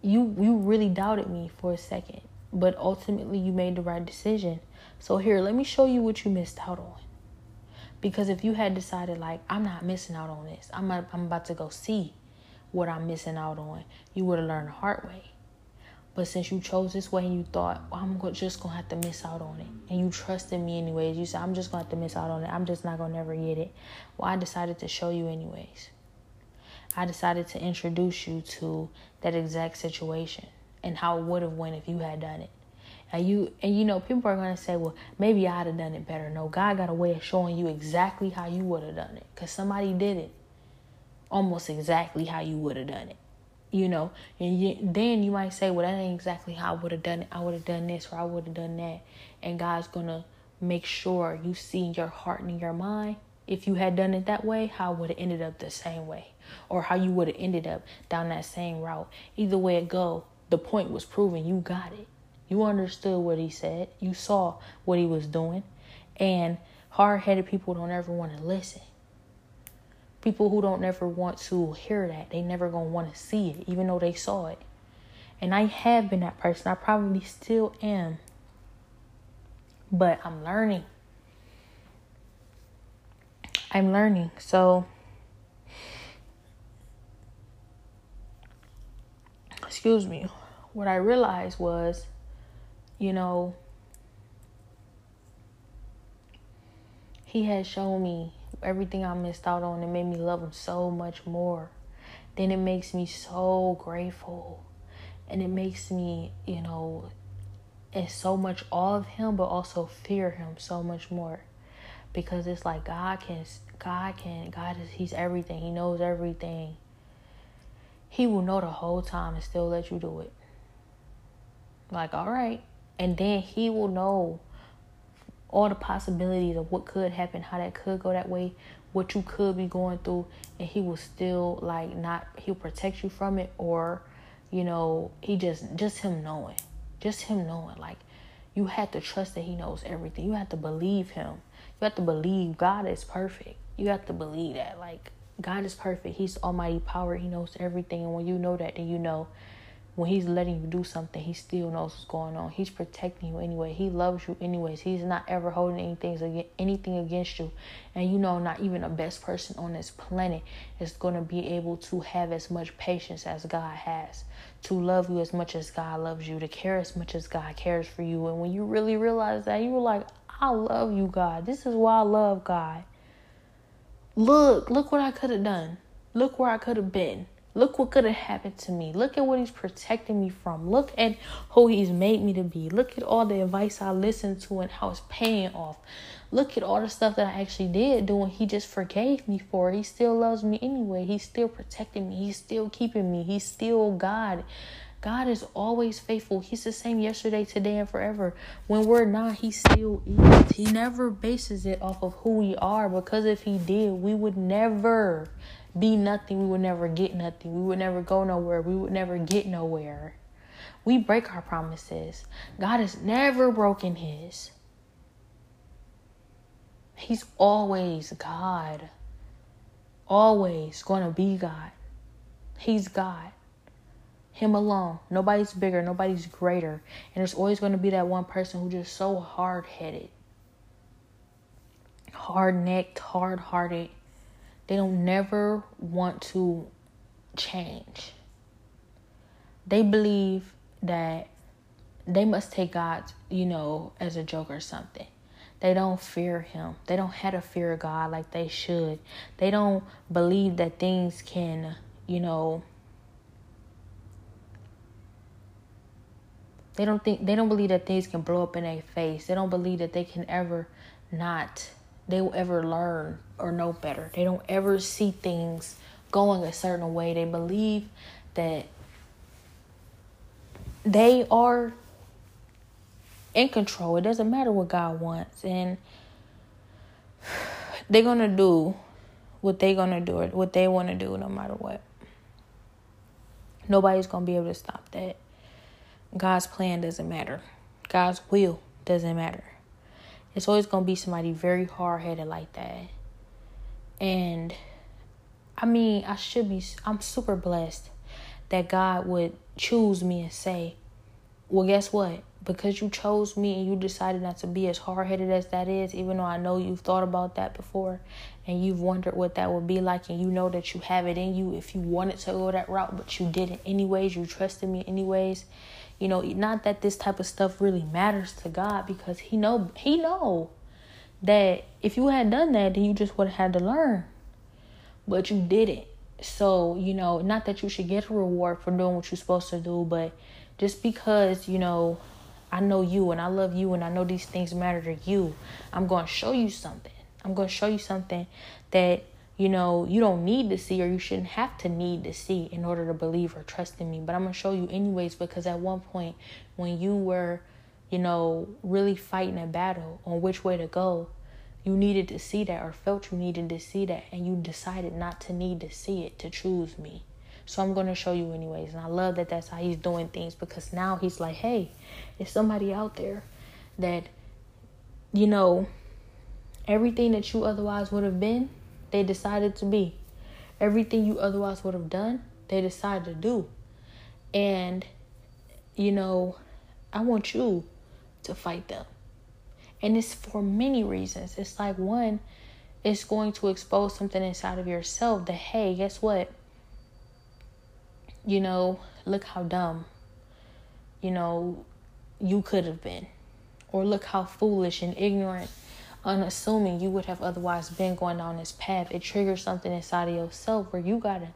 you you really doubted me for a second, but ultimately you made the right decision. So here, let me show you what you missed out on. Because if you had decided like, I'm not missing out on this. I'm I'm about to go see what I'm missing out on. You would have learned the hard way. But since you chose this way and you thought, well, I'm just going to have to miss out on it, and you trusted me anyways, you said, I'm just going to have to miss out on it. I'm just not going to never get it. Well, I decided to show you anyways. I decided to introduce you to that exact situation and how it would have went if you had done it. And you and you know people are gonna say, well, maybe I'd have done it better. No, God got a way of showing you exactly how you would have done it, cause somebody did it almost exactly how you would have done it. You know, and you, then you might say, well, that ain't exactly how I would have done it. I would have done this or I would have done that. And God's to make sure you see your heart and your mind. If you had done it that way, how would it ended up the same way? Or how you would have ended up down that same route. Either way it go, the point was proven. You got it. You understood what he said. You saw what he was doing. And hard headed people don't ever want to listen people who don't never want to hear that they never gonna want to see it even though they saw it. And i have been that person. I probably still am. But i'm learning. I'm learning. So excuse me. What i realized was you know he has shown me everything I missed out on. It made me love him so much more. Then it makes me so grateful. And it makes me, you know, in so much awe of him, but also fear him so much more. Because it's like God can, God can, God is, He's everything. He knows everything. He will know the whole time and still let you do it. Like, all right. And then He will know all the possibilities of what could happen, how that could go that way, what you could be going through, and he will still like not he'll protect you from it or you know, he just just him knowing. Just him knowing like you have to trust that he knows everything. You have to believe him. You have to believe God is perfect. You have to believe that like God is perfect. He's almighty power. He knows everything. And when you know that, then you know when he's letting you do something, he still knows what's going on. He's protecting you anyway. He loves you anyways. He's not ever holding anything anything against you. And you know, not even the best person on this planet is going to be able to have as much patience as God has, to love you as much as God loves you, to care as much as God cares for you. And when you really realize that, you were like, I love you, God. This is why I love God. Look, look what I could have done. Look where I could have been. Look what could have happened to me. Look at what he's protecting me from. Look at who he's made me to be. Look at all the advice I listened to and how it's paying off. Look at all the stuff that I actually did do and he just forgave me for. He still loves me anyway. He's still protecting me. He's still keeping me. He's still God. God is always faithful. He's the same yesterday, today, and forever. When we're not, He still is. He never bases it off of who we are because if He did, we would never be nothing, we would never get nothing. We would never go nowhere. We would never get nowhere. We break our promises. God has never broken his. He's always God. Always going to be God. He's God. Him alone. Nobody's bigger. Nobody's greater. And there's always going to be that one person who's just so hard headed, hard necked, hard hearted they don't never want to change. They believe that they must take God, you know, as a joke or something. They don't fear him. They don't have a fear God like they should. They don't believe that things can, you know, they don't think they don't believe that things can blow up in their face. They don't believe that they can ever not they will ever learn or know better. They don't ever see things going a certain way. They believe that they are in control. It doesn't matter what God wants. And they're going to do what they're going to do, or what they want to do, no matter what. Nobody's going to be able to stop that. God's plan doesn't matter, God's will doesn't matter. It's always going to be somebody very hard headed like that. And I mean, I should be, I'm super blessed that God would choose me and say, well, guess what? Because you chose me and you decided not to be as hard headed as that is, even though I know you've thought about that before and you've wondered what that would be like, and you know that you have it in you if you wanted to go that route, but you didn't anyways, you trusted me anyways you know, not that this type of stuff really matters to God because he know he know that if you had done that, then you just would have had to learn. But you didn't. So, you know, not that you should get a reward for doing what you're supposed to do, but just because, you know, I know you and I love you and I know these things matter to you, I'm going to show you something. I'm going to show you something that you know, you don't need to see or you shouldn't have to need to see in order to believe or trust in me. But I'm going to show you anyways because at one point when you were, you know, really fighting a battle on which way to go, you needed to see that or felt you needed to see that and you decided not to need to see it to choose me. So I'm going to show you anyways. And I love that that's how he's doing things because now he's like, hey, there's somebody out there that, you know, everything that you otherwise would have been they decided to be. Everything you otherwise would have done, they decided to do. And, you know, I want you to fight them. And it's for many reasons. It's like, one, it's going to expose something inside of yourself that, hey, guess what? You know, look how dumb, you know, you could have been. Or look how foolish and ignorant unassuming you would have otherwise been going down this path. It triggers something inside of yourself where you gotta,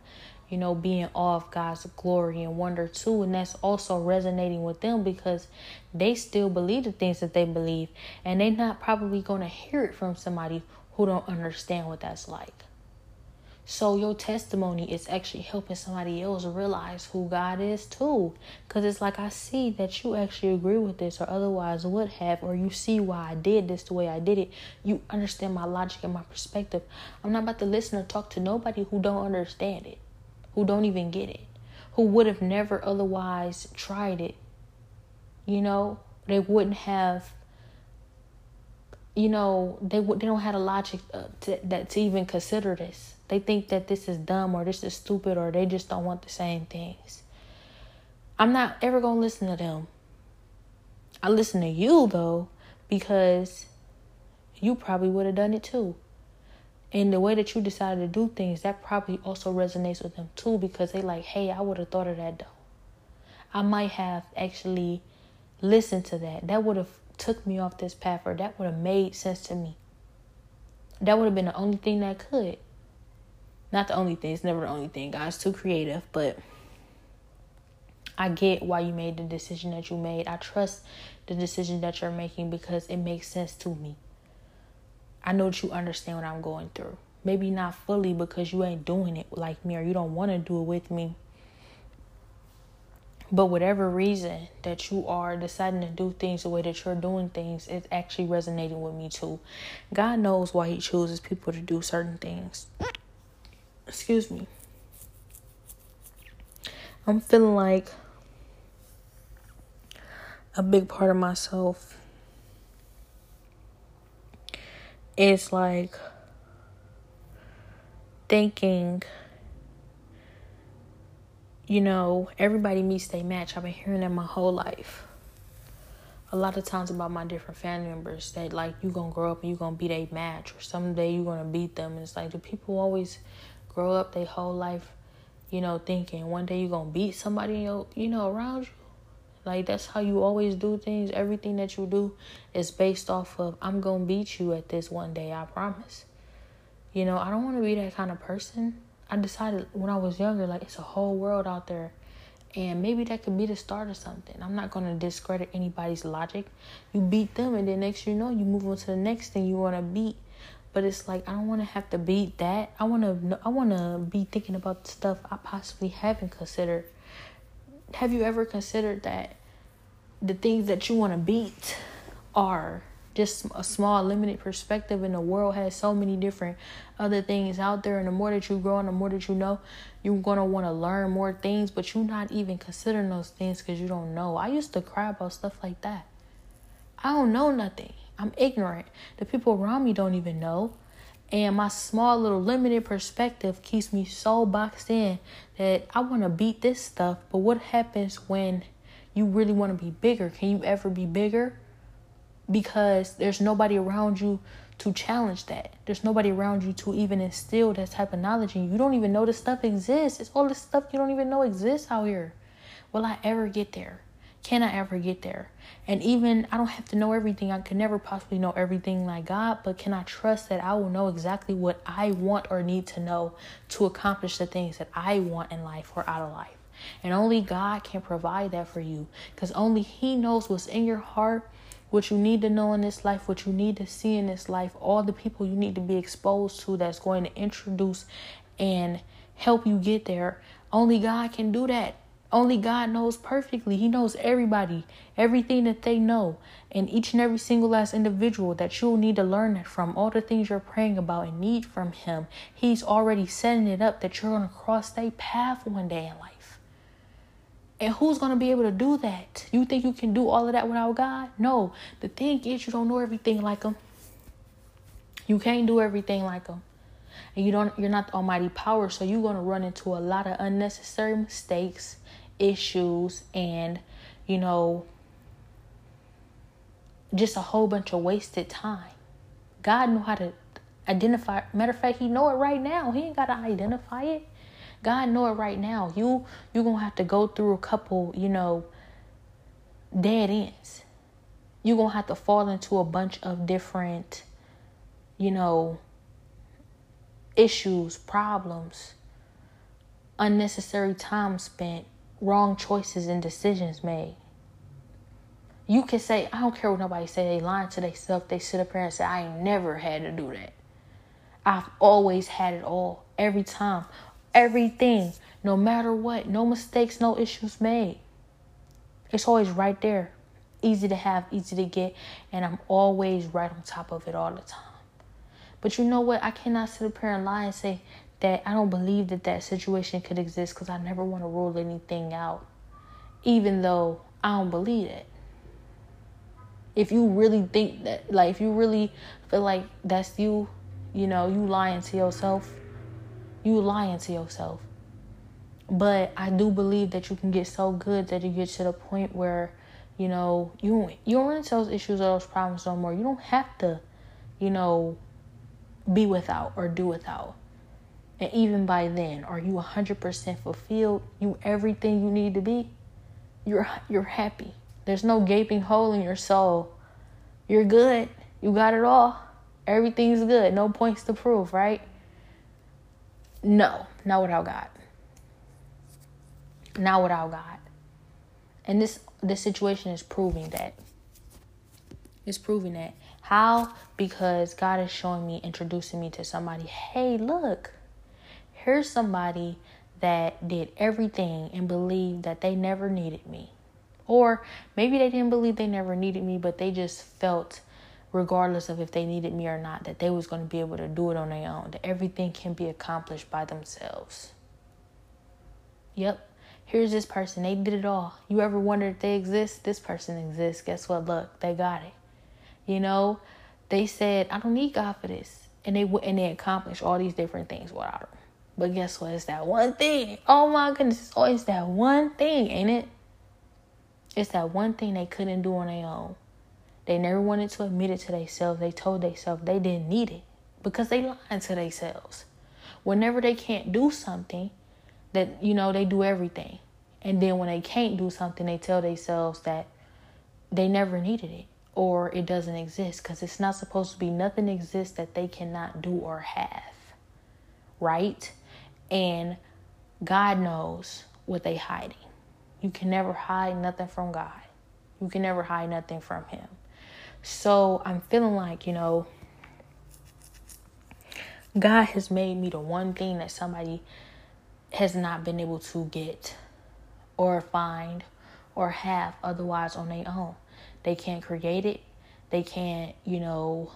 you know, be in awe of God's glory and wonder too. And that's also resonating with them because they still believe the things that they believe. And they're not probably gonna hear it from somebody who don't understand what that's like. So your testimony is actually helping somebody else realize who God is too. Cause it's like I see that you actually agree with this or otherwise would have, or you see why I did this the way I did it. You understand my logic and my perspective. I'm not about to listen or talk to nobody who don't understand it, who don't even get it, who would have never otherwise tried it. You know, they wouldn't have you know they they don't have a logic uh, to, that to even consider this they think that this is dumb or this is stupid or they just don't want the same things. I'm not ever to listen to them. I listen to you though because you probably would have done it too. And the way that you decided to do things, that probably also resonates with them too because they like, hey, I would have thought of that though. I might have actually listened to that. That would have took me off this path or that would have made sense to me. That would have been the only thing that could. Not the only thing, it's never the only thing. God's too creative, but I get why you made the decision that you made. I trust the decision that you're making because it makes sense to me. I know that you understand what I'm going through. Maybe not fully because you ain't doing it like me or you don't want to do it with me. But whatever reason that you are deciding to do things the way that you're doing things, it's actually resonating with me too. God knows why He chooses people to do certain things. Excuse me. I'm feeling like a big part of myself is like thinking you know everybody meets their match. I've been hearing that my whole life. A lot of times about my different family members that like you gonna grow up and you gonna beat a match or someday you gonna beat them. And it's like do people always grow up their whole life you know thinking one day you gonna beat somebody you know around you like that's how you always do things. Everything that you do is based off of I'm going to beat you at this one day, I promise. You know, I don't want to be that kind of person. I decided when I was younger like it's a whole world out there and maybe that could be the start of something. I'm not going to discredit anybody's logic. You beat them and then next you know you move on to the next thing you want to beat. But it's like I don't want to have to beat that. I want to I want to be thinking about stuff I possibly haven't considered have you ever considered that the things that you want to beat are just a small limited perspective and the world has so many different other things out there. And the more that you grow and the more that you know you're going to want to learn more things but you're not even considering those things because you don't know. I used to cry about stuff like that. I don't know nothing. I'm ignorant. The people around me don't even know. And my small little limited perspective keeps me so boxed in that I want to beat this stuff. But what happens when you really want to be bigger? Can you ever be bigger? Because there's nobody around you to challenge that. There's nobody around you to even instill that type of knowledge and you don't even know this stuff exists. It's all this stuff you don't even know exists out here. Will I ever get there? Can I ever get there? And even I don't have to know everything. I could never possibly know everything like God, but can I trust that I will know exactly what I want or need to know to accomplish the things that I want in life or out of life? And only God can provide that for you because only He knows what's in your heart, what you need to know in this life, what you need to see in this life, all the people you need to be exposed to that's going to introduce and help you get there. Only God can do that. Only God knows perfectly. He knows everybody, everything that they know, and each and every single last individual that you'll need to learn from, all the things you're praying about and need from Him. He's already setting it up that you're going to cross that path one day in life. And who's going to be able to do that? You think you can do all of that without God? No. The thing is, you don't know everything like Him. You can't do everything like Him and you don't you're not the almighty power so you're going to run into a lot of unnecessary mistakes issues and you know just a whole bunch of wasted time god know how to identify matter of fact he know it right now he ain't got to identify it god know it right now you you're gonna have to go through a couple you know dead ends you're gonna have to fall into a bunch of different you know issues, problems, unnecessary time spent, wrong choices and decisions made. You can say, I don't care what nobody say, they lying to themselves. They sit up here and say, I ain't never had to do that. I've always had it all, every time, everything, no matter what, no mistakes, no issues made. It's always right there. Easy to have, easy to get, and I'm always right on top of it all the time. But you know what? I cannot sit up here and lie and say that I don't believe that that situation could exist because I never want to rule anything out, even though I don't believe it. If you really think that, like, if you really feel like that's you, you know, you lying to yourself, you lying to yourself. But I do believe that you can get so good that you get to the point where, you know, you you don't run into those issues or those problems no more. You don't have to, you know, be without or do without. And even by then, are you 100% fulfilled? You everything you need to be? You're you're happy. There's no gaping hole in your soul. You're good. You got it all. Everything's good. No points to prove, right? No, not without God. Not without God. And this this situation is proving that. It's proving that. How? Because God is showing me, introducing me to somebody. Hey, look, here's somebody that did everything and believed that they never needed me. Or maybe they didn't believe they never needed me, but they just felt, regardless of if they needed me or not, that they was going to be able to do it on their own. That everything can be accomplished by themselves. Yep. Here's this person. They did it all. You ever wondered if they exist? This person exists. Guess what? Look, they got it. You know, they said, I don't need God for this. And they and they accomplished all these different things without him. But guess what? It's that one thing. Oh my goodness, oh, it's always that one thing, ain't it? It's that one thing they couldn't do on their own. They never wanted to admit it to themselves. They told themselves they didn't need it because they lied to themselves. Whenever they can't do something, that you know they do everything, and then when they can't do something, they tell themselves that they never needed it or it doesn't exist because it's not supposed to be nothing exists that they cannot do or have, right? And God knows what they're hiding. You can never hide nothing from God. You can never hide nothing from Him. So I'm feeling like, you know, God has made me the one thing that somebody has not been able to get or find or have otherwise on their own. They can't create it. They can't, you know,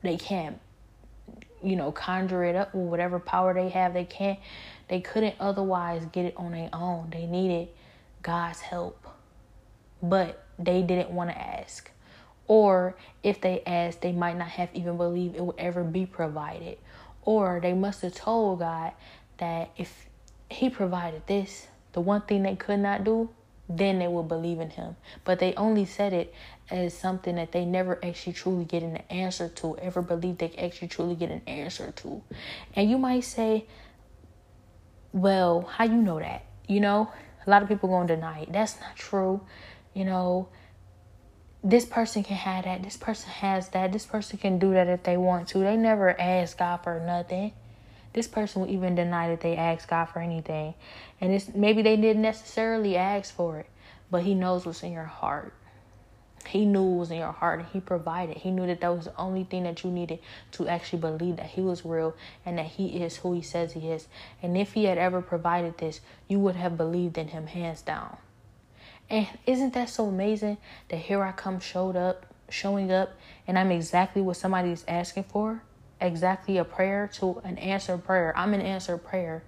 they can't you know, conjure it up with whatever power they have. They can't, they couldn't otherwise get it on their own. They needed God's help, but they didn't want to ask. Or if they asked, they might not have even believed it would ever be provided. Or they must have told God that if He provided this, the one thing they could not do, then they will believe in him. But they only said it as something that they never actually truly get an answer to, ever believe they actually truly get an answer to. And you might say, well, how you know that? You know, a lot of people going to deny it. That's not true. You know, this person can have that. This person has that. This person can do that if they want to. They never ask God for nothing. This person will even deny that they asked God for anything. And it's maybe they didn't necessarily ask for it, but he knows what's in your heart. He knew what was in your heart and he provided. He knew that that was the only thing that you needed to actually believe that he was real and that he is who he says he is. And if he had ever provided this, you would have believed in him hands down. And isn't that so amazing that here I come showed up, showing up, and I'm exactly what somebody is asking for? exactly a prayer to an answered prayer. I'm an answered prayer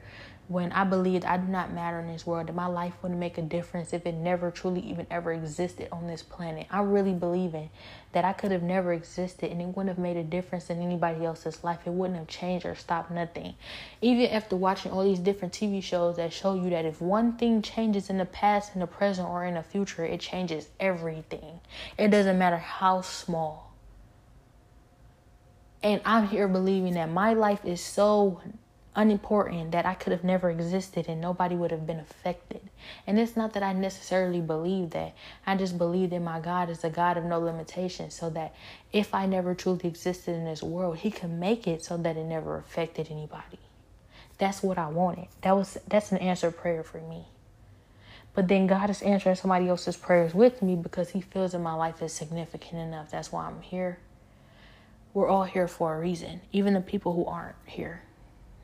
when I believed I do not matter in this world, that my life wouldn't make a difference if it never truly even ever existed on this planet. I really believe in that I could have never existed and it wouldn't have made a difference in anybody else's life. It wouldn't have changed or stopped nothing. Even after watching all these different TV shows that show you that if one thing changes in the past, in the present, or in the future, it changes everything. It doesn't matter how small. And I'm here believing that my life is so unimportant that I could have never existed and nobody would have been affected. And it's not that I necessarily believe that. I just believe that my God is a God of no limitations so that if I never truly existed in this world, he can make it so that it never affected anybody. That's what I wanted. That was that's an answered prayer for me. But then God is answering somebody else's prayers with me because he feels that my life is significant enough. That's why I'm here we're all here for a reason, even the people who aren't here.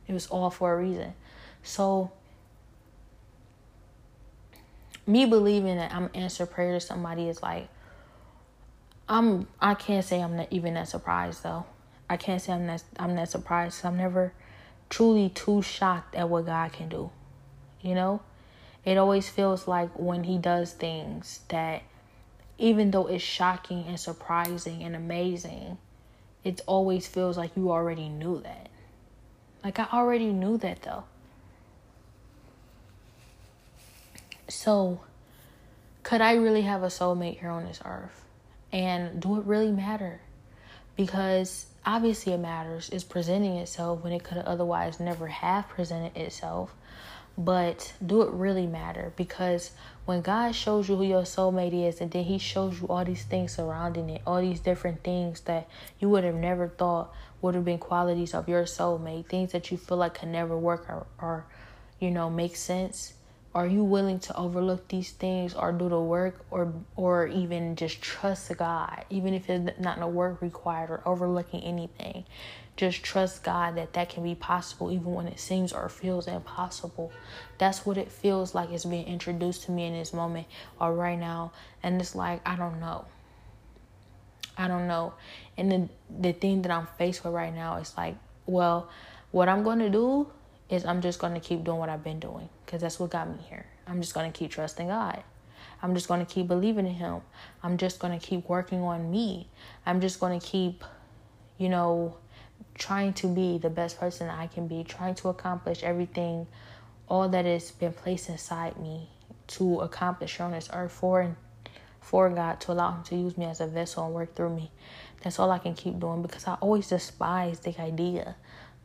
It was all for a reason. So, me believing that I'm answer prayer to somebody is like, I'm. I can't say I'm not even that surprised though. I can't say I'm that. I'm that surprised. I'm never truly too shocked at what God can do. You know, it always feels like when He does things that, even though it's shocking and surprising and amazing, it always feels like you already knew that. Like, I already knew that though. So, could I really have a soulmate here on this earth? And do it really matter? Because obviously it matters. It's presenting itself when it could otherwise never have presented itself. But do it really matter? Because when God shows you who your soulmate is, and then He shows you all these things surrounding it, all these different things that you would have never thought would have been qualities of your soulmate, things that you feel like can never work or, or you know, make sense. Are you willing to overlook these things or do the work or or even just trust God, even if it's not no work required or overlooking anything? Just trust God that that can be possible even when it seems or feels impossible. That's what it feels like is being introduced to me in this moment or right now. And it's like, I don't know. I don't know. And the the thing that I'm faced with right now is like, well, what I'm going to do is I'm just going to keep doing what I've been doing because that's what got me here. I'm just going to keep trusting God. I'm just going to keep believing in Him. I'm just going to keep working on me. I'm just going to keep, you know, trying to be the best person I can be, trying to accomplish everything, all that has been placed inside me to accomplish on this earth for for God to allow Him to use me as a vessel and work through me. That's all I can keep doing because I always despise the idea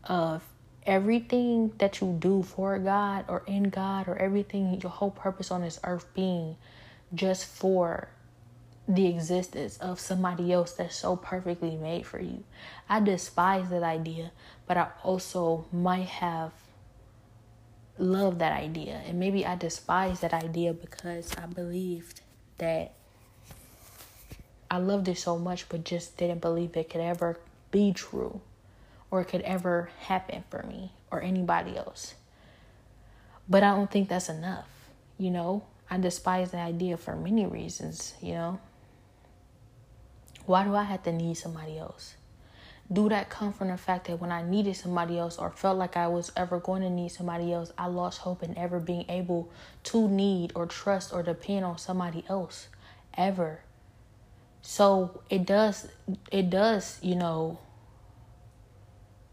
of everything that you do for God or in God or everything, your whole purpose on this earth being just for the existence of somebody else that's so perfectly made for you. I despise that idea, but I also might have loved that idea. And maybe I despise that idea because I believed that I loved it so much, but just didn't believe it could ever be true or it could ever happen for me or anybody else. But I don't think that's enough, you know? I despise the idea for many reasons, you know? Why do I have to need somebody else? Do that come from the fact that when I needed somebody else or felt like I was ever going to need somebody else, I lost hope in ever being able to need or trust or depend on somebody else ever. So it does, it does, you know,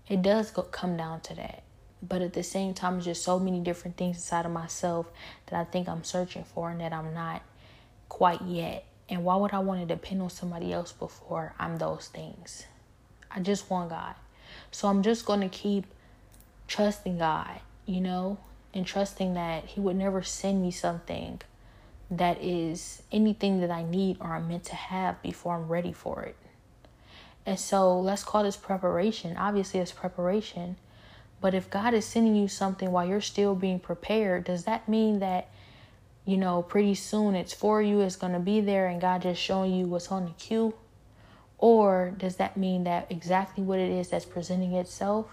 it does go, come down to that. But at the same time, there's just so many different things inside of myself that I think I'm searching for and that I'm not quite yet. And why would I want to depend on somebody else before I'm those things? I just want God. So I'm just going to keep trusting God, you know, and trusting that He would never send me something that is anything that I need or I'm meant to have before I'm ready for it. And so let's call this preparation. Obviously, it's preparation. But if God is sending you something while you're still being prepared, does that mean that, you know, pretty soon it's for you, it's going to be there, and God just showing you what's on the queue? Or does that mean that exactly what it is that's presenting itself,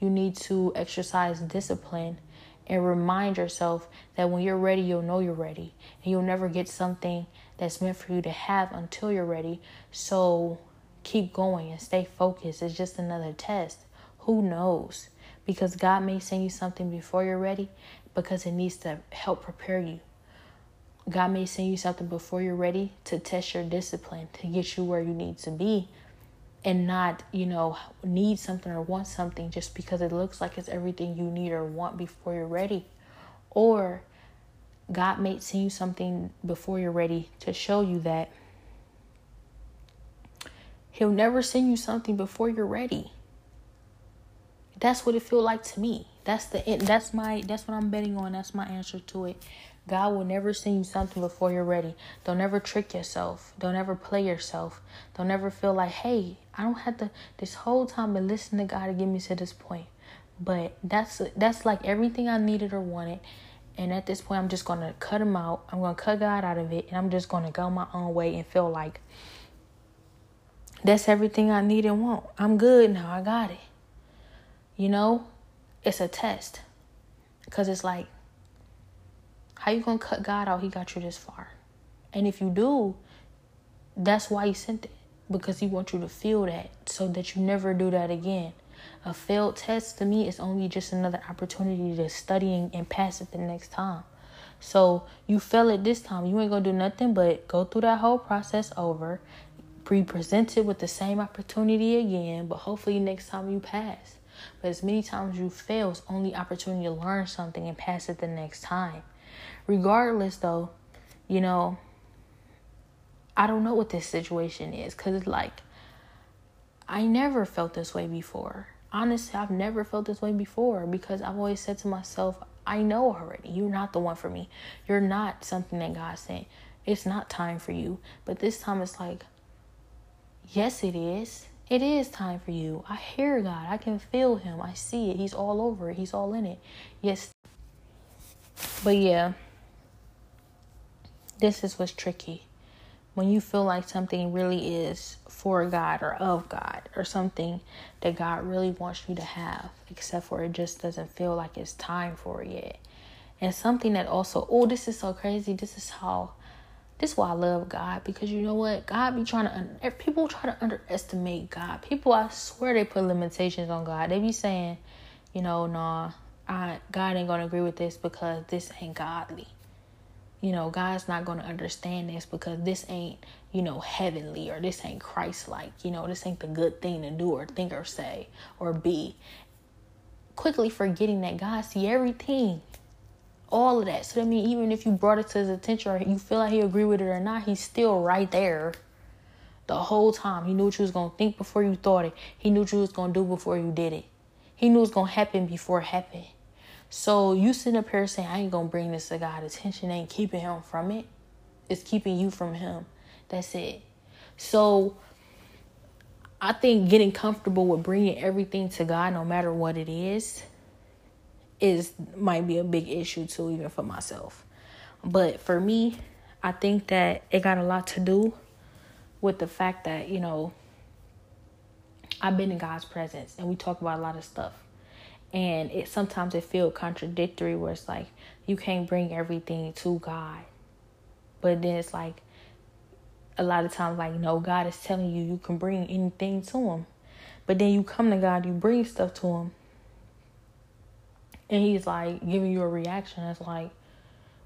you need to exercise discipline and remind yourself that when you're ready, you'll know you're ready. And you'll never get something that's meant for you to have until you're ready. So keep going and stay focused. It's just another test. Who knows? Because God may send you something before you're ready because it needs to help prepare you. God may send you something before you're ready to test your discipline, to get you where you need to be, and not, you know, need something or want something just because it looks like it's everything you need or want before you're ready. Or God may send you something before you're ready to show you that He'll never send you something before you're ready. That's what it feel like to me. That's the that's my that's what I'm betting on. That's my answer to it. God will never send you something before you're ready. Don't ever trick yourself. Don't ever play yourself. Don't ever feel like, hey, I don't have to. This whole time been listening to God to get me to this point. But that's that's like everything I needed or wanted. And at this point, I'm just gonna cut him out. I'm gonna cut God out of it, and I'm just gonna go my own way and feel like that's everything I need and want. I'm good now. I got it. You know, it's a test. Because it's like, how you to cut God out? He got you this far. And if you do, that's why he sent it. Because he wants you to feel that so that you never do that again. A failed test to me is only just another opportunity to study and pass it the next time. So you fail it this time. You ain't gonna do nothing but go through that whole process over be presented with the same opportunity again, but hopefully next time you pass. But as many times you fail, it's only opportunity to learn something and pass it the next time. Regardless, though, you know, I don't know what this situation is because like, I never felt this way before. Honestly, I've never felt this way before because I've always said to myself, I know already. You're not the one for me. You're not something that God sent. It's not time for you. But this time it's like, yes, it is. It is time for you. I hear God. I can feel Him. I see it. He's all over it. He's all in it. Yes. But yeah, this is what's tricky. When you feel like something really is for God or of God or something that God really wants you to have, except for it just doesn't feel like it's time for it yet. And something that also, oh, this is so crazy. This is how this is why I love God because you know what? God be trying to, er, people try to underestimate God. People, I swear they put limitations on God. They be saying, you know, nah, I, God ain't to agree with this because this ain't godly. You know, God's not going to understand this because this ain't, you know, heavenly or this ain't Christ like. You know, this ain't the good thing to do or think or say or be. Quickly forgetting that God see everything all of that. So that means even if you brought it to his attention or you feel like he agree with it or not, he's still right there the whole time. He knew what you was gonna think before you thought it. He knew what you was gonna do before you did it. He knew it was gonna happen before it happened. So you sitting up here saying I ain't gonna bring this to God. attention ain't keeping him from it. It's keeping you from him. That's it. So I think getting comfortable with bringing everything to God, no matter what it is, is might be a big issue too, even for myself. But for me, I think that it got a lot to do with the fact that, you know, I've been in God's presence and we talk about a lot of stuff. And it sometimes it feels contradictory where it's like you can't bring everything to God. But then it's like a lot of times like no, God is telling you you can bring anything to him. But then you come to God, you bring stuff to him and he's like giving you a reaction that's like,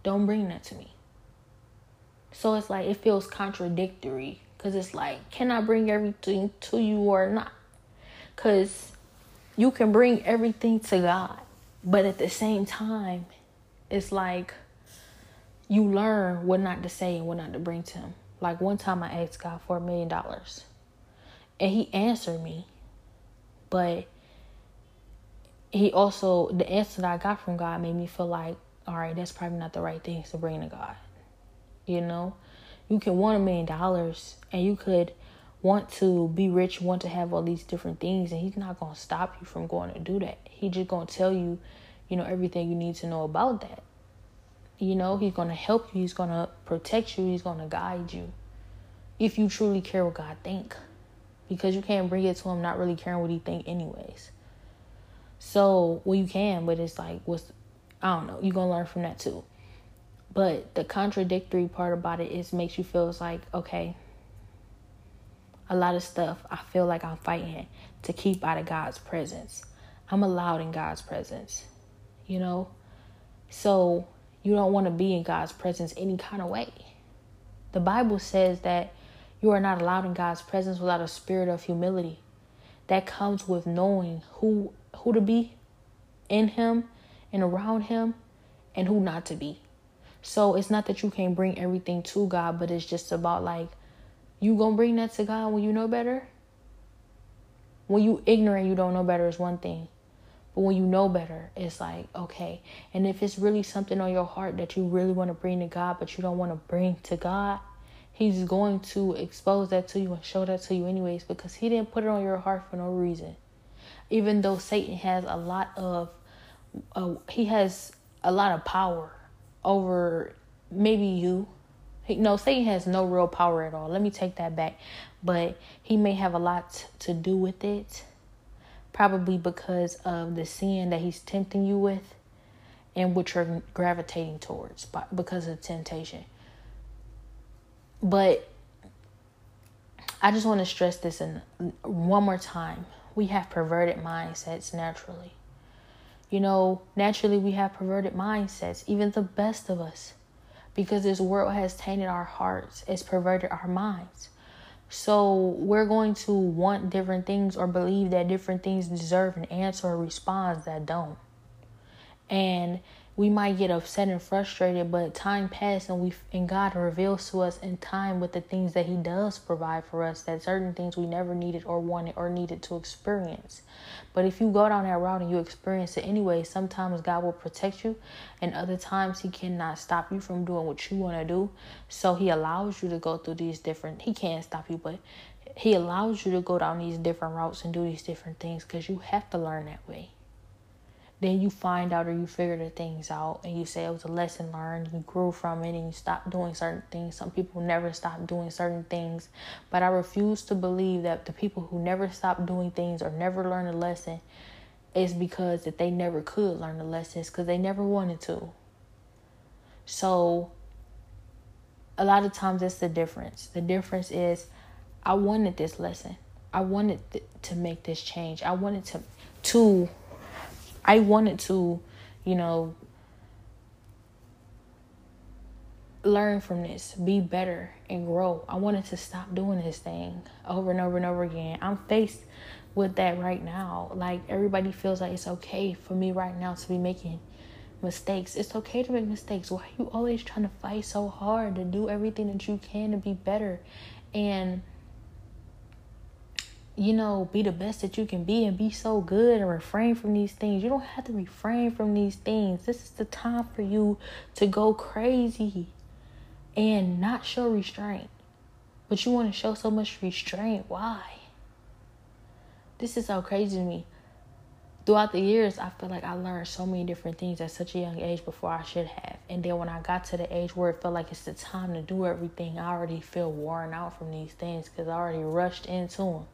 don't bring that to me. So it's like it feels contradictory because it's like, can I bring everything to you or not? Because you can bring everything to God, but at the same time, it's like you learn what not to say and what not to bring to Him. Like one time I asked God for a million dollars and He answered me, but he also the answer that I got from God made me feel like, all right, that's probably not the right thing to bring to God. You know, you can want a million dollars and you could want to be rich, want to have all these different things, and he's not gonna stop you from going to do that. He just gonna tell you, you know, everything you need to know about that. You know, he's gonna help you, he's gonna protect you, he's gonna guide you. If you truly care what God think. Because you can't bring it to him not really caring what he think anyways. So, well, you can, but it's like, what's, I don't know, you're going to learn from that too. But the contradictory part about it is makes you feel it's like, okay, a lot of stuff I feel like I'm fighting to keep out of God's presence. I'm allowed in God's presence, you know? So you don't want to be in God's presence any kind of way. The Bible says that you are not allowed in God's presence without a spirit of humility. That comes with knowing who who to be in him and around him and who not to be. So it's not that you can't bring everything to God, but it's just about like you gonna bring that to God when you know better. When you ignorant, you don't know better is one thing. But when you know better, it's like, okay. And if it's really something on your heart that you really want to bring to God, but you don't want to bring to God, He's going to expose that to you and show that to you anyways because He didn't put it on your heart for no reason even though Satan has a lot of uh, he has a lot of power over maybe you. He, no, Satan has no real power at all. Let me take that back. But he may have a lot to do with it, probably because of the sin that he's tempting you with and what you're gravitating towards because of temptation. But I just want to stress this in one more time we have perverted mindsets naturally. You know, naturally we have perverted mindsets, even the best of us, because this world has tainted our hearts, it's perverted our minds. So we're going to want different things or believe that different things deserve an answer or response that don't. And we might get upset and frustrated, but time passes and we and God reveals to us in time with the things that He does provide for us that certain things we never needed or wanted or needed to experience. But if you go down that route and you experience it anyway, sometimes God will protect you, and other times He cannot stop you from doing what you want to do. So He allows you to go through these different. He can't stop you, but He allows you to go down these different routes and do these different things because you have to learn that way then you find out or you figure the things out and you say it was a lesson learned you grew from it and you stop doing certain things. Some people never stop doing certain things but i refuse to believe that the people who never stop doing things or never learn a lesson is because that they never could learn the lessons because they never wanted to. So a lot of times that's the difference. The difference is i wanted this lesson. I wanted th- to make this change. I wanted to to I wanted to, you know, learn from this, be better, and grow. I wanted to stop doing this thing over and over and over again. I'm faced with that right now. Like, everybody feels like it's okay for me right now to be making mistakes. It's okay to make mistakes. Why are you always trying to fight so hard to do everything that you can to be better? And you know, be the best that you can be and be so good and refrain from these things. You don't have to refrain from these things. This is the time for you to go crazy and not show restraint. But you want to show so much restraint. Why? This is so crazy to me. Throughout the years, I feel like I learned so many different things at such a young age before I should have. And then when I got to the age where it felt like it's the time to do everything, I already feel worn out from these things because I already rushed into them.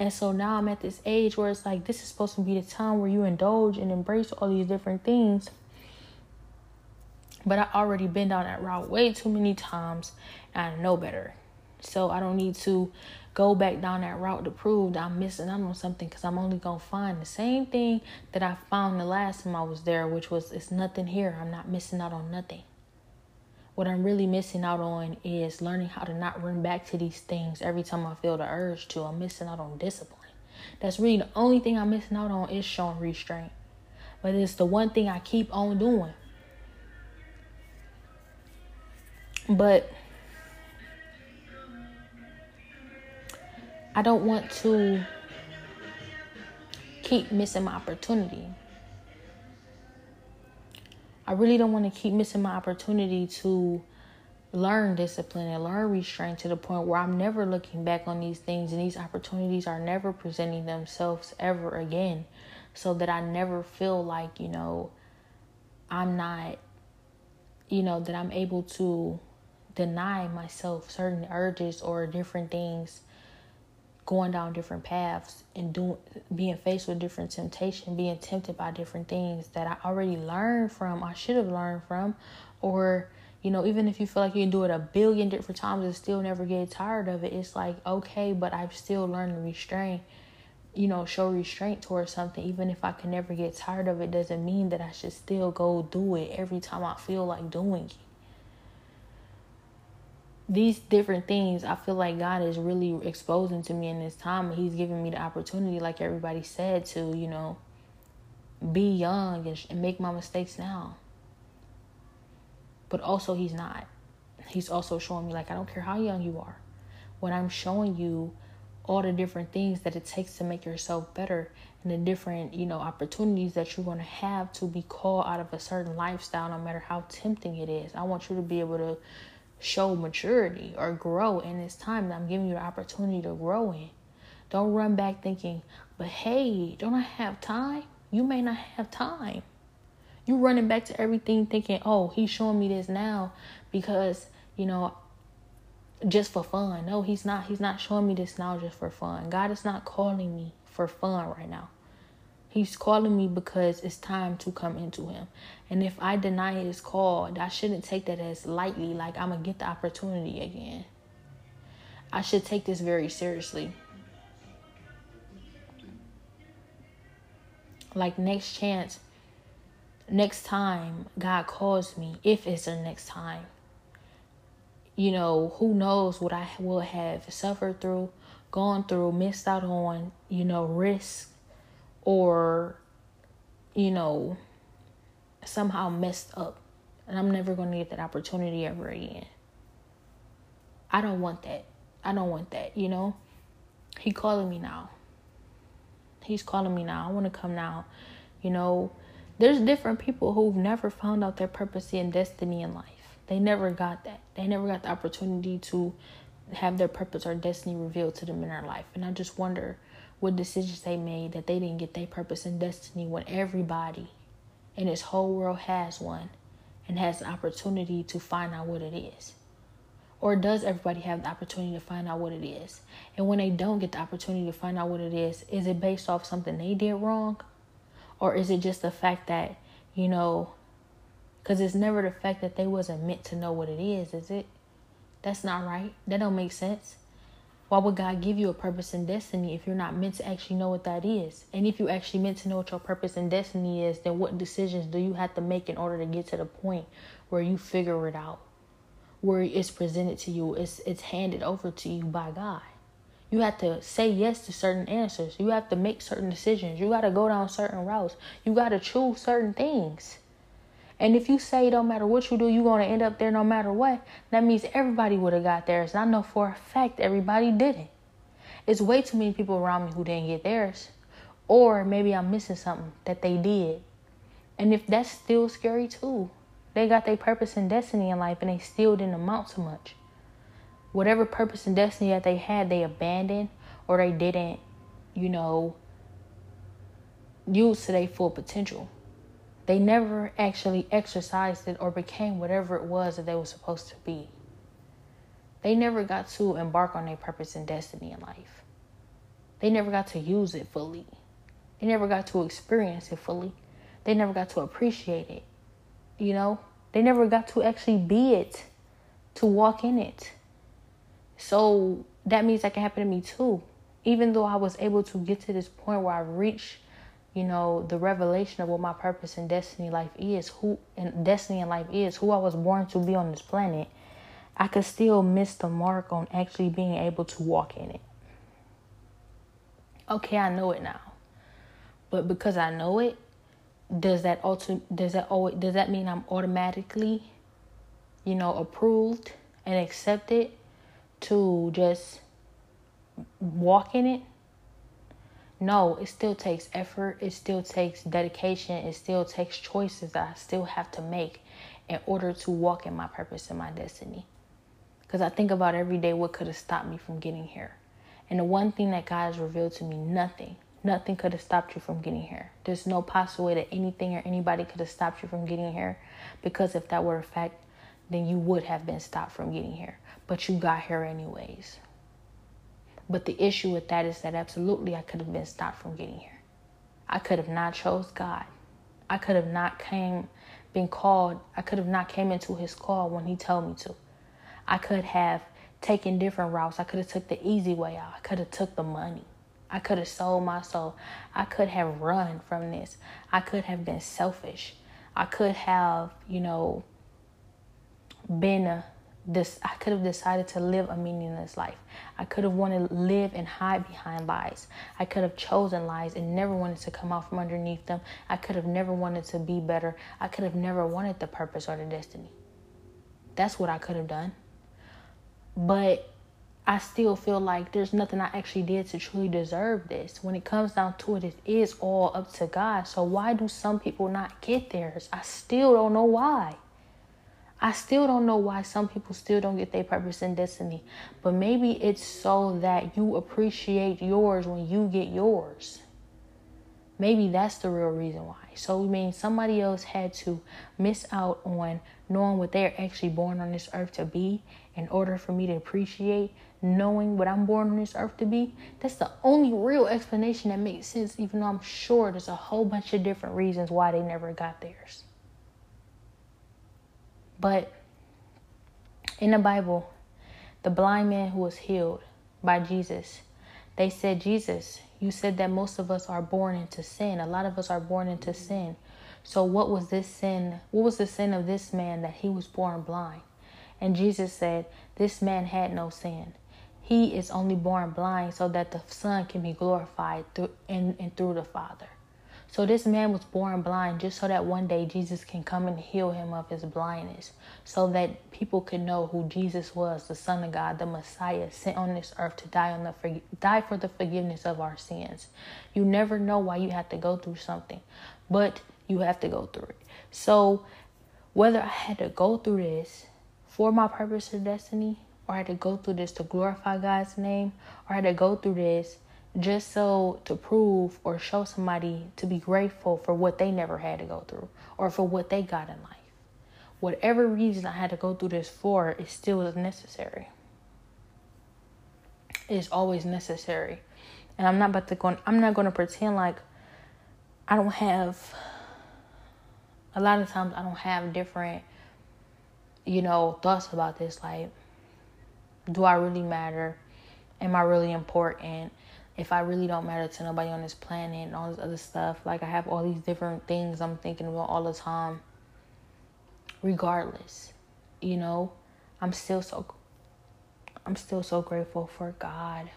And so now I'm at this age where it's like this is supposed to be the time where you indulge and embrace all these different things. But I already been down that route way too many times and I know better. So I don't need to go back down that route to prove that I'm missing out on something because I'm only gonna find the same thing that I found the last time I was there, which was it's nothing here. I'm not missing out on nothing. What I'm really missing out on is learning how to not run back to these things every time I feel the urge to. I'm missing out on discipline. That's really the only thing I'm missing out on is showing restraint. But it's the one thing I keep on doing. But I don't want to keep missing my opportunity. I really don't want to keep missing my opportunity to learn discipline and learn restraint to the point where I'm never looking back on these things and these opportunities are never presenting themselves ever again. So that I never feel like, you know, I'm not, you know, that I'm able to deny myself certain urges or different things going down different paths and doing being faced with different temptation, being tempted by different things that I already learned from, I should have learned from, or you know, even if you feel like you can do it a billion different times and still never get tired of it, it's like okay, but I've still learned to restrain, you know, show restraint towards something. Even if I can never get tired of it, doesn't mean that I should still go do it every time I feel like doing it these different things I feel like God is really exposing to me in this time. He's giving me the opportunity, like everybody said, to, you know, be young and, and make my mistakes now. But also, He's not. He's also showing me, like, I don't care how young you are. When I'm showing you all the different things that it takes to make yourself better and the different, you know, opportunities that you're going to have to be called out of a certain lifestyle, no matter how tempting it is. I want you to be able to show maturity or grow in this time that I'm giving you the opportunity to grow in. Don't run back thinking, but hey, don't I have time? You may not have time. You running back to everything thinking, oh, he's showing me this now because, you know, just for fun. No, he's not. He's not showing me this now just for fun. God is not calling me for fun right now. He's calling me because it's time to come into him. And if I deny his call, I shouldn't take that as lightly, like I'm going to get the opportunity again. I should take this very seriously. Like, next chance, next time God calls me, if it's the next time, you know, who knows what I will have suffered through, gone through, missed out on, you know, risk or, you know, somehow messed up. And I'm never going to get that opportunity ever again. I don't want that. I don't want that, you know? He calling me now. He's calling me now. I want to come now. You know, there's different people who've never found out their purpose and destiny in life. They never got that. They never got the opportunity to have their purpose or destiny revealed to them in their life. And I just wonder what decisions they made that they didn't get their purpose and destiny when everybody in this whole world has one and has the opportunity to find out what it is. Or does everybody have the opportunity to find out what it is? And when they don't get the opportunity to find out what it is, is it based off something they did wrong? Or is it just the fact that, you know, because it's never the fact that they wasn't meant to know what it is, is it? That's not right. That don't make sense. Why would God give you a purpose and destiny if you're not meant to actually know what that is? And if you actually meant to know what your purpose and destiny is, then what decisions do you have to make in order to get to the point where you figure it out? where it's presented to you, it's it's handed over to you by God. You have to say yes to certain answers. You have to make certain decisions. You got to go down certain routes. You got to choose certain things. And if you say don't matter what you do, you're to end up there no matter what, that means everybody would have got theirs. And I know for a fact everybody didn't. It's way too many people around me who didn't get theirs. Or maybe I'm missing something that they did. And if that's still scary too, they got their purpose and destiny in life and they still didn't amount to much. Whatever purpose and destiny that they had, they abandoned or they didn't, you know, use to their full potential. They never actually exercised it or became whatever it was that they were supposed to be. They never got to embark on their purpose and destiny in life. They never got to use it fully. They never got to experience it fully. They never got to appreciate it. You know, they never got to actually be it, to walk in it. So that means that can happen to me too. Even though I was able to get to this point where I reached, you know, the revelation of what my purpose and destiny life is, who and destiny in life is, who I was born to be on this planet, I could still miss the mark on actually being able to walk in it. Okay, I know it now. But because I know it, does that auto does that always does that mean I'm automatically, you know, approved and accepted to just walk in it? No, it still takes effort, it still takes dedication, it still takes choices that I still have to make in order to walk in my purpose and my destiny. Because I think about every day what could have stopped me from getting here. And the one thing that God has revealed to me, nothing Nothing could have stopped you from getting here. There's no possible way that anything or anybody could have stopped you from getting here because if that were a fact, then you would have been stopped from getting here. But you got here anyways. But the issue with that is that absolutely I could have been stopped from getting here. I could have not chose God. I could have not came been called. I could have not came into his call when he told me to. I could have taken different routes. I could have took the easy way out. I could have took the money. I could have sold my soul. I could have run from this. I could have been selfish. I could have, you know, been a, this I could have decided to live a meaningless life. I could have wanted to live and hide behind lies. I could have chosen lies and never wanted to come out from underneath them. I could have never wanted to be better. I could have never wanted the purpose or the destiny. That's what I could have done. But I still feel like there's nothing I actually did to truly deserve this. When it comes down to it, it is all up to God. So why do some people not get theirs? I still don't know why. I still don't know why some people still don't get their purpose and destiny. But maybe it's so that you appreciate yours when you get yours. Maybe that's the real reason why. So, I mean, somebody else had to miss out on knowing what they're actually born on this earth to be in order for me to appreciate knowing what I'm born on this earth to be, that's the only real explanation that makes sense, even though I'm sure there's a whole bunch of different reasons why they never got theirs. But in the Bible, the blind man who was healed by Jesus, they said, Jesus, you said that most of us are born into sin. A lot of us are born into sin. So what was this sin? What was the sin of this man that he was born blind? And Jesus said, This man had no sin. He is only born blind so that the Son can be glorified through and, and through the Father. So this man was born blind just so that one day Jesus can come and heal him of his blindness. So that people could know who Jesus was, the Son of God, the Messiah, sent on this earth to die on the die for the forgiveness of our sins. You never know why you have to go through something, but you have to go through it. So whether I had to go through this for my purpose or destiny, or I had to go through this to glorify God's name, or I had to go through this just so to prove or show somebody to be grateful for what they never had to go through or for what they got in life. Whatever reason I had to go through this for, it still is necessary. It's always necessary. And I'm not about to go I'm not gonna pretend like I don't have a lot of times I don't have different, you know, thoughts about this. Like, do I really matter? Am I really important? If I really don't matter to nobody on this planet and all this other stuff, like I have all these different things I'm thinking about all the time. Regardless, you know, I'm still so I'm still so grateful for God.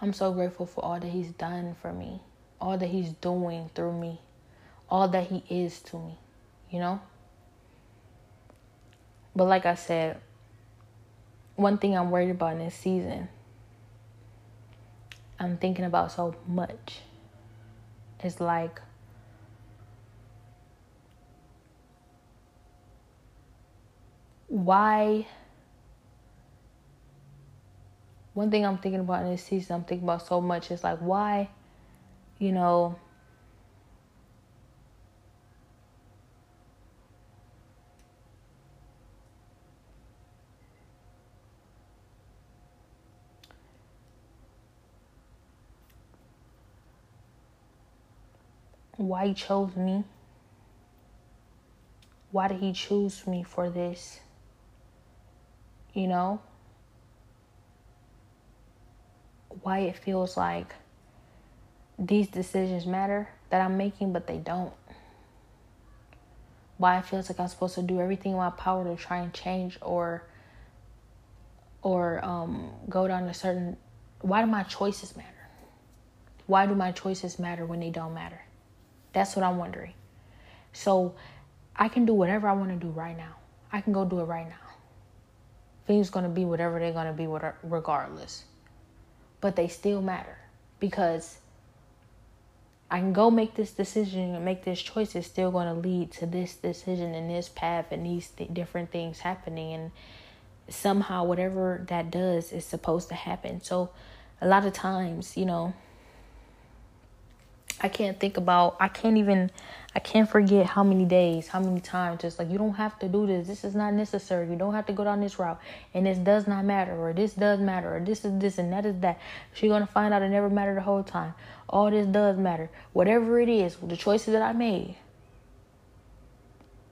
I'm so grateful for all that He's done for me, all that He's doing through me all that he is to me, you know? But like I said, one thing I'm worried about in this season, I'm thinking about so much. It's like why one thing I'm thinking about in this season, I'm thinking about so much is like why, you know, why he chose me. Why did he choose me for this? You know? Why it feels like these decisions matter that I'm making, but they don't. Why it feels like I'm supposed to do everything in my power to try and change or or um, go down a certain why do my choices matter? Why do my choices matter when they don't matter? That's what I'm wondering. So I can do whatever I want to do right now. I can go do it right now. Things going to be whatever they're going to be regardless. But they still matter because I can go make this decision and make this choice. It's still going to lead to this decision and this path and these th- different things happening. And somehow, whatever that does is supposed to happen. So, a lot of times, you know, I can't think about I can't even I can't forget how many days, how many times just like you don't have to do this. This is not necessary. You don't have to go down this route. And this does not matter or this does matter or this is this and that is that. She's gonna find out it never mattered the whole time. All this does matter. Whatever it is, the choices that I made.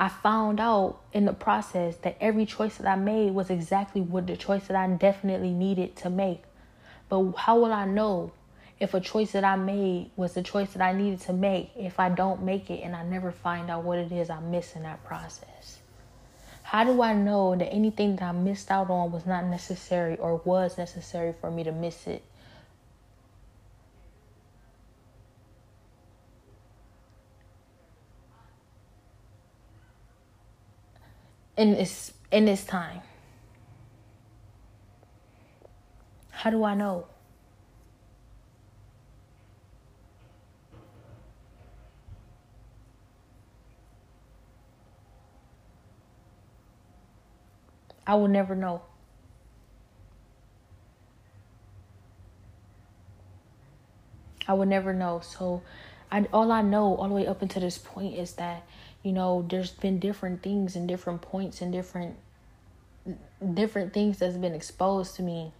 I found out in the process that every choice that I made was exactly what the choice that I definitely needed to make. But how will I know if a choice that I made was the choice that I needed to make, if I don't make it and I never find out what it is I miss in that process? How do I know that anything that I missed out on was not necessary or was necessary for me to miss it? In this in this time. How do I know? I will never know. I would never know. So, I all I know all the way up until this point is that you know there's been different things and different points and different different things that's been exposed to me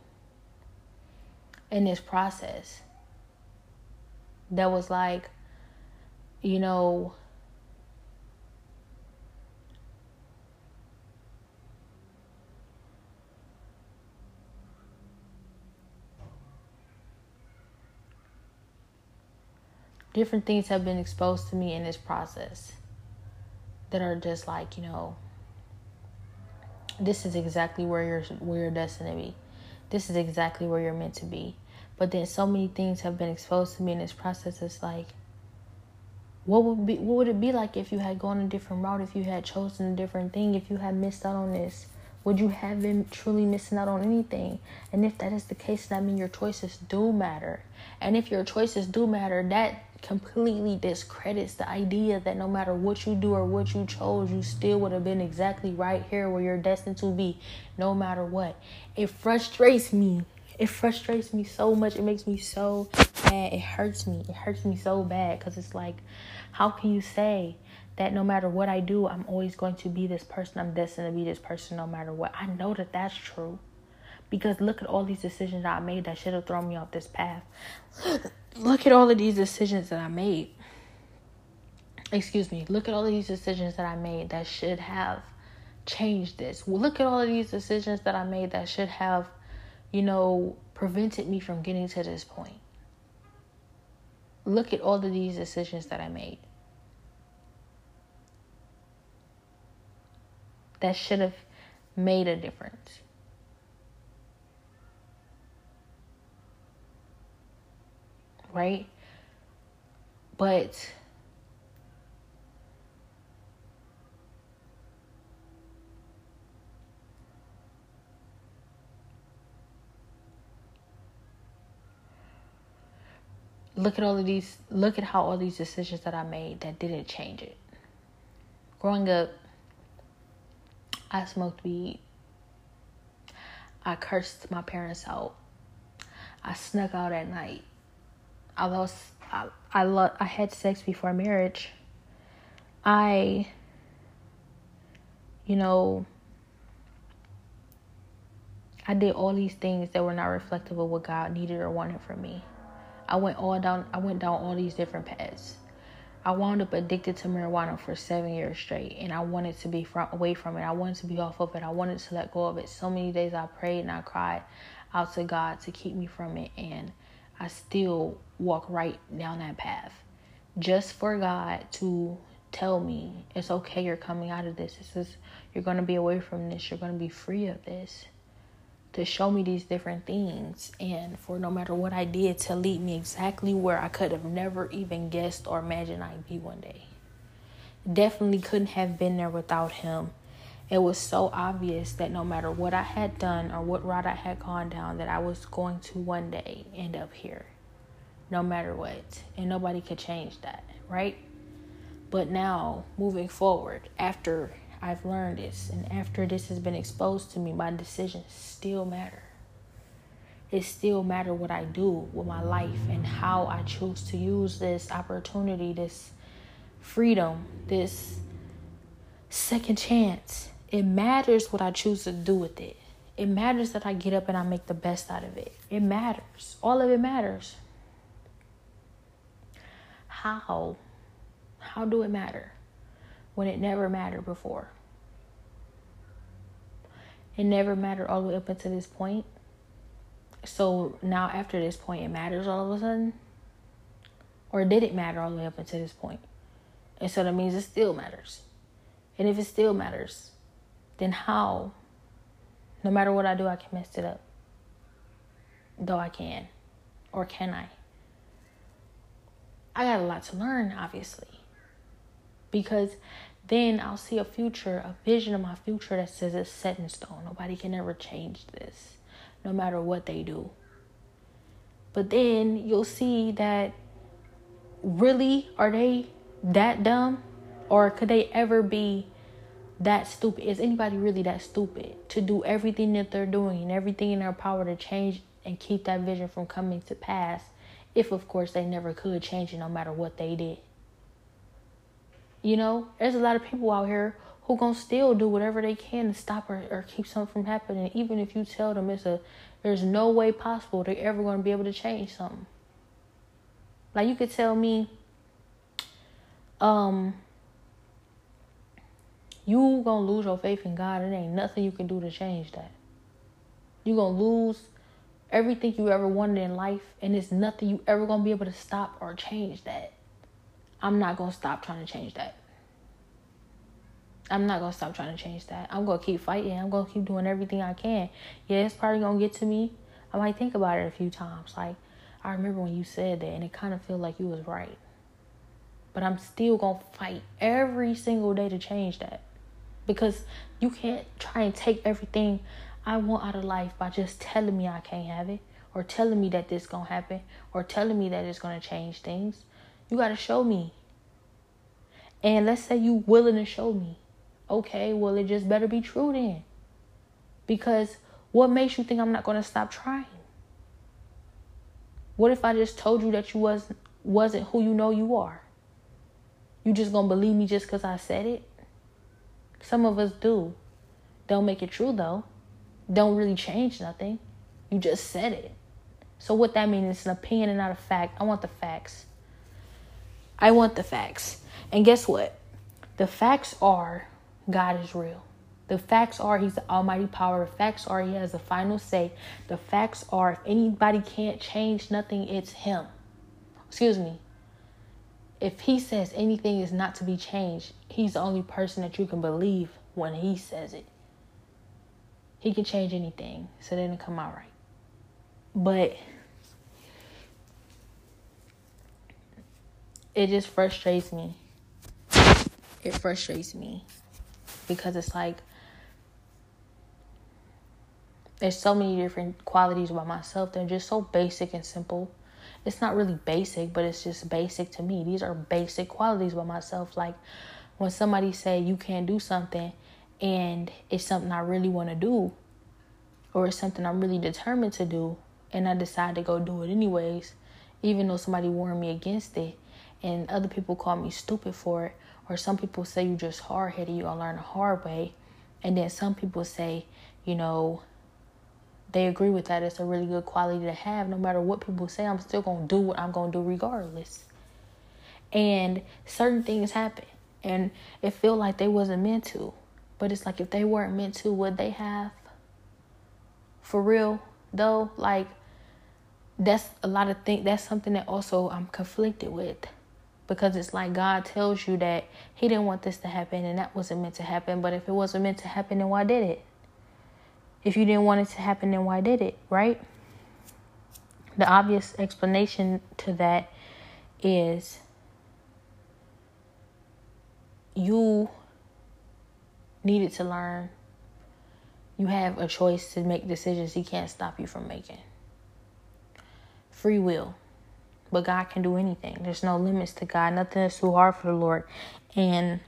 in this process. That was like, you know, different things have been exposed to me in this process that are just like, you know, this is exactly where you're where you're destined to be. This is exactly where you're meant to be. But then so many things have been exposed to me in this process. It's like, what would be what would it be like if you had gone a different route, if you had chosen a different thing, if you had missed out on this? Would you have been truly missing out on anything? And if that is the case, that means your choices do matter. And if your choices do matter, that completely discredits the idea that no matter what you do or what you chose, you still would have been exactly right here where you're destined to be, no matter what. It frustrates me. It frustrates me so much. It makes me so mad. It hurts me. It hurts me so bad because it's like, how can you say that no matter what I do, I'm always going to be this person. I'm destined to be this person no matter what. I know that that's true. Because look at all these decisions I made that should have thrown me off this path. look at all of these decisions that I made. Excuse me. Look at all of these decisions that I made that should have changed this. Look at all of these decisions that I made that should have, you know, prevented me from getting to this point. Look at all of these decisions that I made. That should have made a difference. Right? But look at all of these look at how all these decisions that I made that didn't change it. Growing up, I smoked weed. I cursed my parents out. I snuck out at night. I lost I I, lo- I had sex before marriage. I you know I did all these things that were not reflective of what God needed or wanted from me. I went all down I went down all these different paths. I wound up addicted to marijuana for seven years straight, and I wanted to be from, away from it. I wanted to be off of it. I wanted to let go of it. So many days I prayed and I cried out to God to keep me from it, and I still walk right down that path just for God to tell me it's okay you're coming out of this. This is you're going to be away from this. You're going to be free of this to show me these different things. And for no matter what I did to lead me exactly where I could have never even guessed or imagined I'd be one day definitely couldn't have been there without him it was so obvious that no matter what I had done or what route I had gone down, that I was going to one day end up here, no matter what. And nobody could change that, right? But now, moving forward, after I've learned this and after this has been exposed to me, my decisions still matter. It still matter what I do with my life and how I choose to use this opportunity, this freedom, this second chance it matters what I choose to do with it. It matters that I get up and I make the best out of it. It matters. All of it matters. How? How do it matter when it never mattered before? It never mattered all the way up until this point. So now, after this point, it matters all of a sudden? Or did it matter all the way up until this point? And so that means it still matters. And if it still matters, then how? No matter what I do, I can mess it up. Though I can. Or can I? I got a lot to learn, obviously. Because then I'll see a future, a vision of my future that says it's set in stone. Nobody can ever change this, no matter what they do. But then you'll see that really, are they that dumb? Or could they ever be that stupid? Is anybody really that stupid to do everything that they're doing and everything in their power to change and keep that vision from coming to pass? If, of course, they never could change it no matter what they did. You know, there's a lot of people out here who gonna still do whatever they can to stop or, or keep something from happening. Even if you tell them it's a there's no way possible they're ever gonna be able to change something. Like you could tell me, um, you gonna lose your faith in God. It ain't nothing you can do to change that. You gonna lose everything you ever wanted in life, and it's nothing you ever gonna be able to stop or change that. I'm not gonna stop trying to change that. I'm not gonna stop trying to change that. I'm gonna keep fighting. I'm gonna keep doing everything I can. Yeah, it's probably gonna get to me. I might think about it a few times. Like, I remember when you said that, and it kind of felt like you was right. But I'm still gonna fight every single day to change that, because you can't try and take everything I want out of life by just telling me I can't have it, or telling me that this gonna happen, or telling me that it's gonna change things. You gotta show me. And let's say you willing to show me. Okay, well it just better be true then. Because what makes you think I'm not gonna stop trying? What if I just told you that you wasn't wasn't who you know you are? You just gonna believe me just because I said it? Some of us do. Don't make it true though. Don't really change nothing. You just said it. So what that means is an opinion and not a fact. I want the facts. I want the facts. And guess what? The facts are God is real. The facts are he's the almighty power. The facts are he has the final say. The facts are if anybody can't change nothing, it's him. Excuse me. If he says anything is not to be changed, he's the only person that you can believe when he says it. He can change anything, so it didn't come out right. But it just frustrates me. It frustrates me because it's like there's so many different qualities about myself that are just so basic and simple. It's not really basic, but it's just basic to me. These are basic qualities about myself. Like when somebody say you can't do something and it's something I really want to do or it's something I'm really determined to do and I decide to go do it anyways, even though somebody warned me against it and other people call me stupid for it or some people say you're just hard-headed, you gonna learn the hard way. And then some people say, you know, they agree with that. It's a really good quality to have. No matter what people say, I'm still going to do what I'm going to do regardless. And certain things happen. And it feel like they wasn't meant to. But it's like if they weren't meant to, would they have? For real, though, like that's a lot of things. That's something that also I'm conflicted with. Because it's like God tells you that He didn't want this to happen and that wasn't meant to happen. But if it wasn't meant to happen, then why did it? If you didn't want it to happen, then why did it, right? The obvious explanation to that is you needed to learn. You have a choice to make decisions He can't stop you from making. Free will. But God can do anything. There's no limits to God. Nothing is too hard for the Lord. And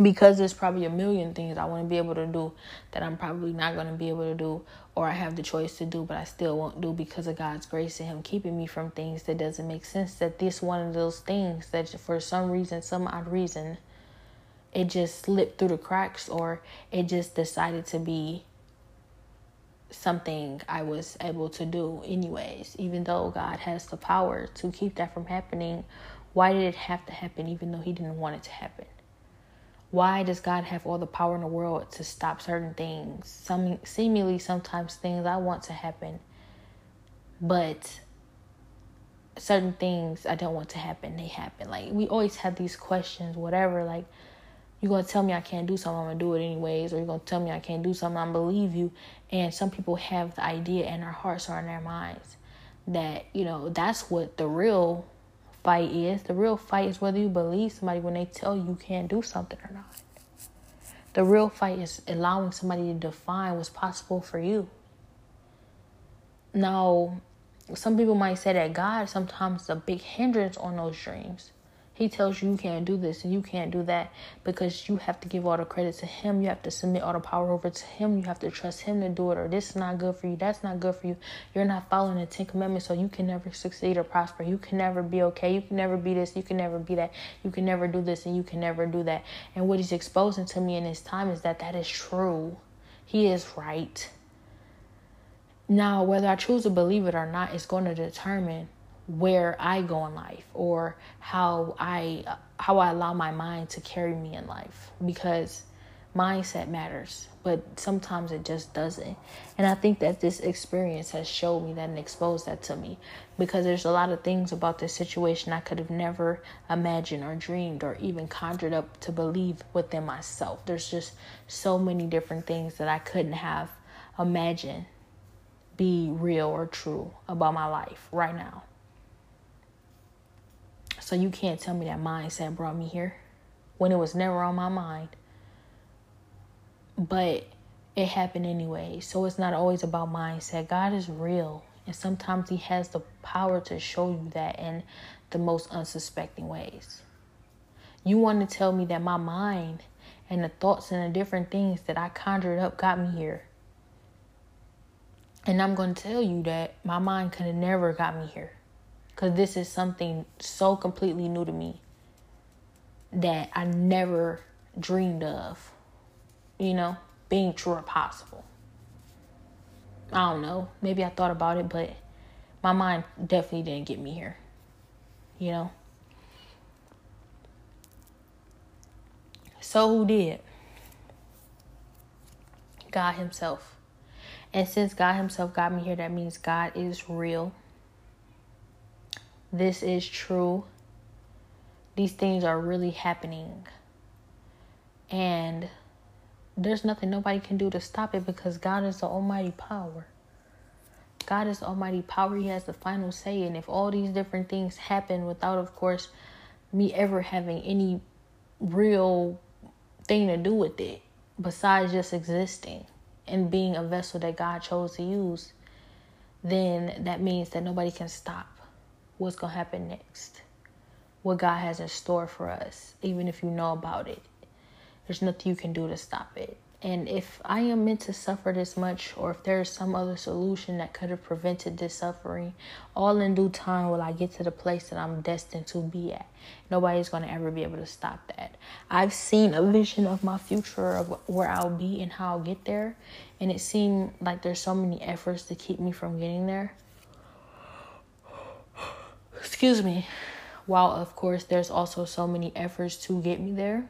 because there's probably a million things I want to be able to do that I'm probably not going to be able to do or I have the choice to do but I still won't do because of God's grace and him keeping me from things that doesn't make sense that this one of those things that for some reason some odd reason it just slipped through the cracks or it just decided to be something I was able to do anyways. Even though God has the power to keep that from happening why did it have to happen even though he didn't want it to happen why does God have all the power in the world to stop certain things? Some seemingly sometimes things I want to happen, but certain things I don't want to happen, they happen. Like we always have these questions, whatever, like you're gonna tell me I can't do something, I'm gonna do it anyways, or you're gonna tell me I can't do something, I'm believe you. And some people have the idea in their hearts or in their minds that, you know, that's what the real fight is. The real fight is whether you believe somebody when they tell you you can't do something or not. The real fight is allowing somebody to define what's possible for you. Now, some people might say that God sometimes is a big hindrance on those dreams. He tells you you can't do this and you can't do that because you have to give all the credit to him. You have to submit all the power over to him. You have to trust him to do it, or this is not good for you. That's not good for you. You're not following the Ten Commandments, so you can never succeed or prosper. You can never be okay. You can never be this. You can never be that. You can never do this and you can never do that. And what he's exposing to me in this time is that that is true. He is right. Now, whether I choose to believe it or not is going to determine where I go in life or how I how I allow my mind to carry me in life because mindset matters but sometimes it just doesn't and I think that this experience has showed me that and exposed that to me because there's a lot of things about this situation I could have never imagined or dreamed or even conjured up to believe within myself there's just so many different things that I couldn't have imagined be real or true about my life right now. So you can't tell me that mindset brought me here when it was never on my mind. But it happened anyway. So it's not always about mindset. God is real. And sometimes He has the power to show you that in the most unsuspecting ways. You want to tell me that my mind and the thoughts and the different things that I conjured up got me here. And I'm going to tell you that my mind could have never got me here. Because this is something so completely new to me that I never dreamed of, you know, being true or possible. I don't know. Maybe I thought about it, but my mind definitely didn't get me here, you know. So who did? God Himself. And since God Himself got me here, that means God is real. This is true. These things are really happening. And there's nothing nobody can do to stop it because God is the almighty power. God is almighty power. He has the final say. And if all these different things happen without, of course, me ever having any real thing to do with it besides just existing and being a vessel that God chose to use, then that means that nobody can stop what's going to happen next. What God has in store for us, even if you know about it. There's nothing you can do to stop it. And if I am meant to suffer this much, or if there is some other solution that could have prevented this suffering, all in due time will I get to the place that I'm destined to be at. Nobody's going to ever be able to stop that. I've seen a vision of my future, of where I'll be and how I'll get there. And it seemed like there's so many efforts to keep me from getting there. Excuse me. While, of course, there's also so many efforts to get me there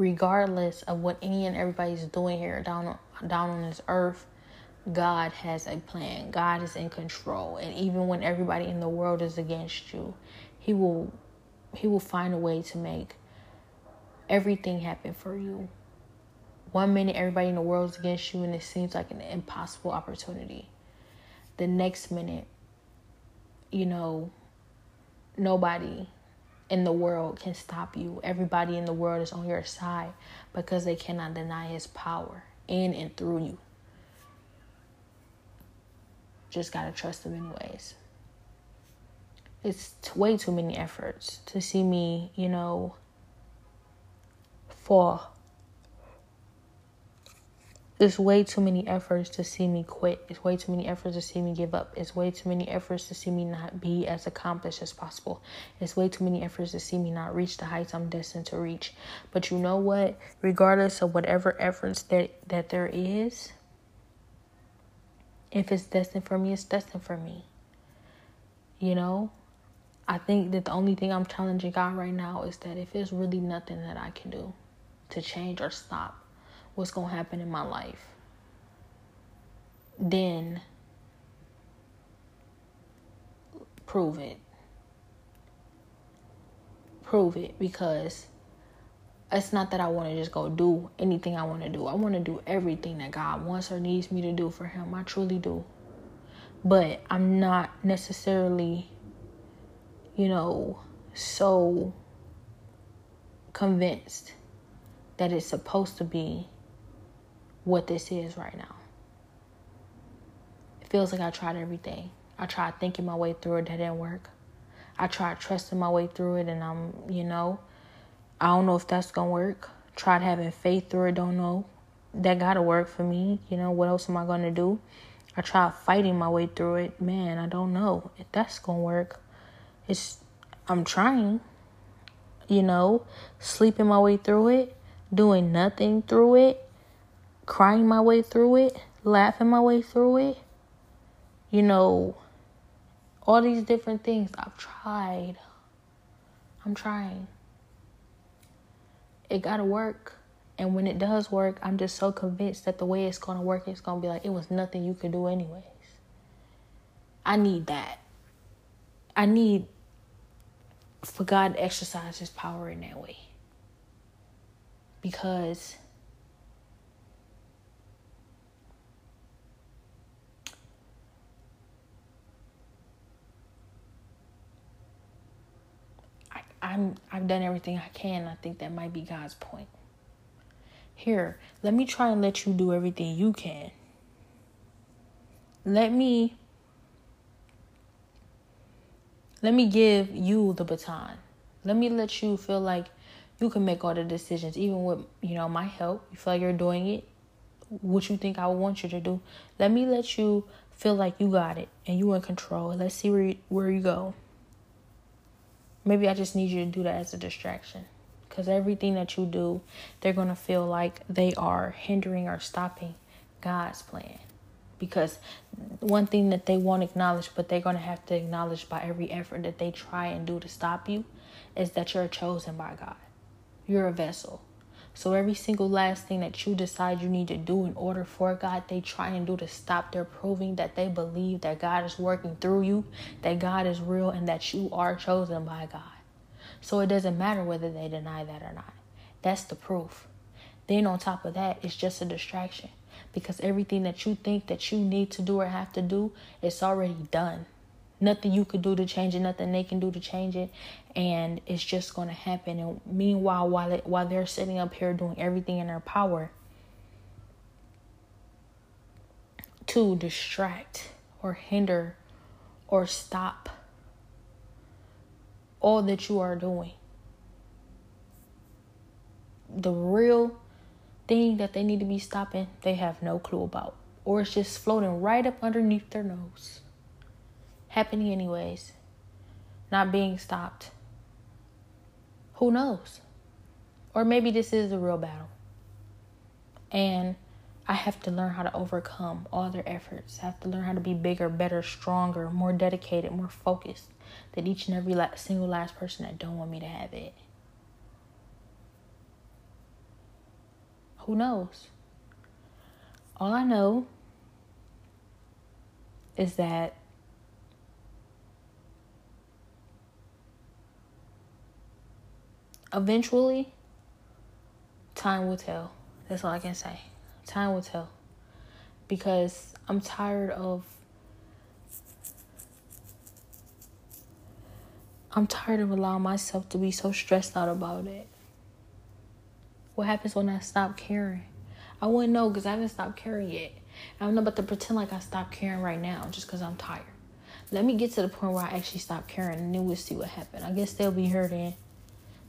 regardless of what any and everybody's doing here down down on this earth, God has a plan. God is in control. And even when everybody in the world is against you, he will he will find a way to make everything happen for you. One minute everybody in the world is against you and it seems like an impossible opportunity. The next minute, you know, nobody in the world can stop you. Everybody in the world is on your side because they cannot deny his power in and through you. Just got to trust him anyways. It's way too many efforts to see me, you know, fall it's way too many efforts to see me quit. It's way too many efforts to see me give up. It's way too many efforts to see me not be as accomplished as possible. It's way too many efforts to see me not reach the heights I'm destined to reach. But you know what? Regardless of whatever efforts that, that there is, if it's destined for me, it's destined for me. You know? I think that the only thing I'm challenging God right now is that if there's really nothing that I can do to change or stop, what's going to happen in my life, then prove it. Prove it because it's not that I want to just go do anything I want to do. I want to do everything that God wants or needs me to do for Him. I truly do. But I'm not necessarily, you know, so convinced that it's supposed to be what this is right now. It feels like I tried everything. I tried thinking my way through it, that didn't work. I tried trusting my way through it, and I'm, you know, I don't know if that's gonna work. Tried having faith through it, don't know. That gotta work for me. You know, what else am I gonna do? I tried fighting my way through it. Man, I don't know if that's gonna work. It's, I'm trying, you know, sleeping my way through it, doing nothing through it crying my way through it, laughing my way through it. You know, all these different things I've tried. I'm trying. It gotta work. And when it does work, I'm just so convinced that the way it's gonna work, it's gonna be like it was nothing you could do, anyways. I need that. I need for God to exercise his power in that way. Because I'm I've done everything I can. I think that might be God's point. Here, let me try and let you do everything you can. Let me let me give you the baton. Let me let you feel like you can make all the decisions, even with you know my help. You feel like you're doing it, what you think I would want you to do. Let me let you feel like you got it and you in control. Let's see where you, where you go. Maybe I just need you to do that as a distraction. Because everything that you do, they're going to feel like they are hindering or stopping God's plan. Because one thing that they won't acknowledge, but they're going to have to acknowledge by every effort that they try and do to stop you, is that you're chosen by God. You're a vessel. So every single last thing that you decide you need to do in order for God, they try and do to stop their proving that they believe that God is working through you, that God is real, and that you are chosen by God. So it doesn't matter whether they deny that or not. That's the proof. Then on top of that, it's just a distraction because everything that you think that you need to do or have to do, it's already done. Nothing you could do to change it, nothing they can do to change it, and it's just going to happen. And meanwhile, while it, while they're sitting up here doing everything in their power to distract or hinder or stop all that you are doing, the real thing that they need to be stopping, they have no clue about, or it's just floating right up underneath their nose happening anyways, not being stopped. Who knows? Or maybe this is a real battle. And I have to learn how to overcome all their efforts. I have to learn how to be bigger, better, stronger, more dedicated, more focused than each and every single last person that don't want me to have it. Who knows? All I know is that eventually, time will tell. That's all I can say. Time will tell. Because I'm tired of. I'm tired of allowing myself to be so stressed out about it. What happens when I stop caring? I wouldn't know because I haven't stopped caring yet. I'm not about to pretend like I stopped caring right now just because I'm tired. Let me get to the point where I actually stop caring and then we'll see what happens. I guess they'll be hurting.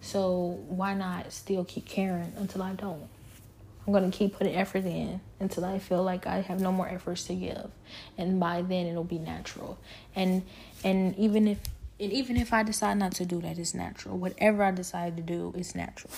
So why not still keep caring until I don't? I'm gonna keep putting effort in until I feel like I have no more efforts to give, and by then it'll be natural. And and even if and even if I decide not to do that, it's natural. Whatever I decide to do it's natural.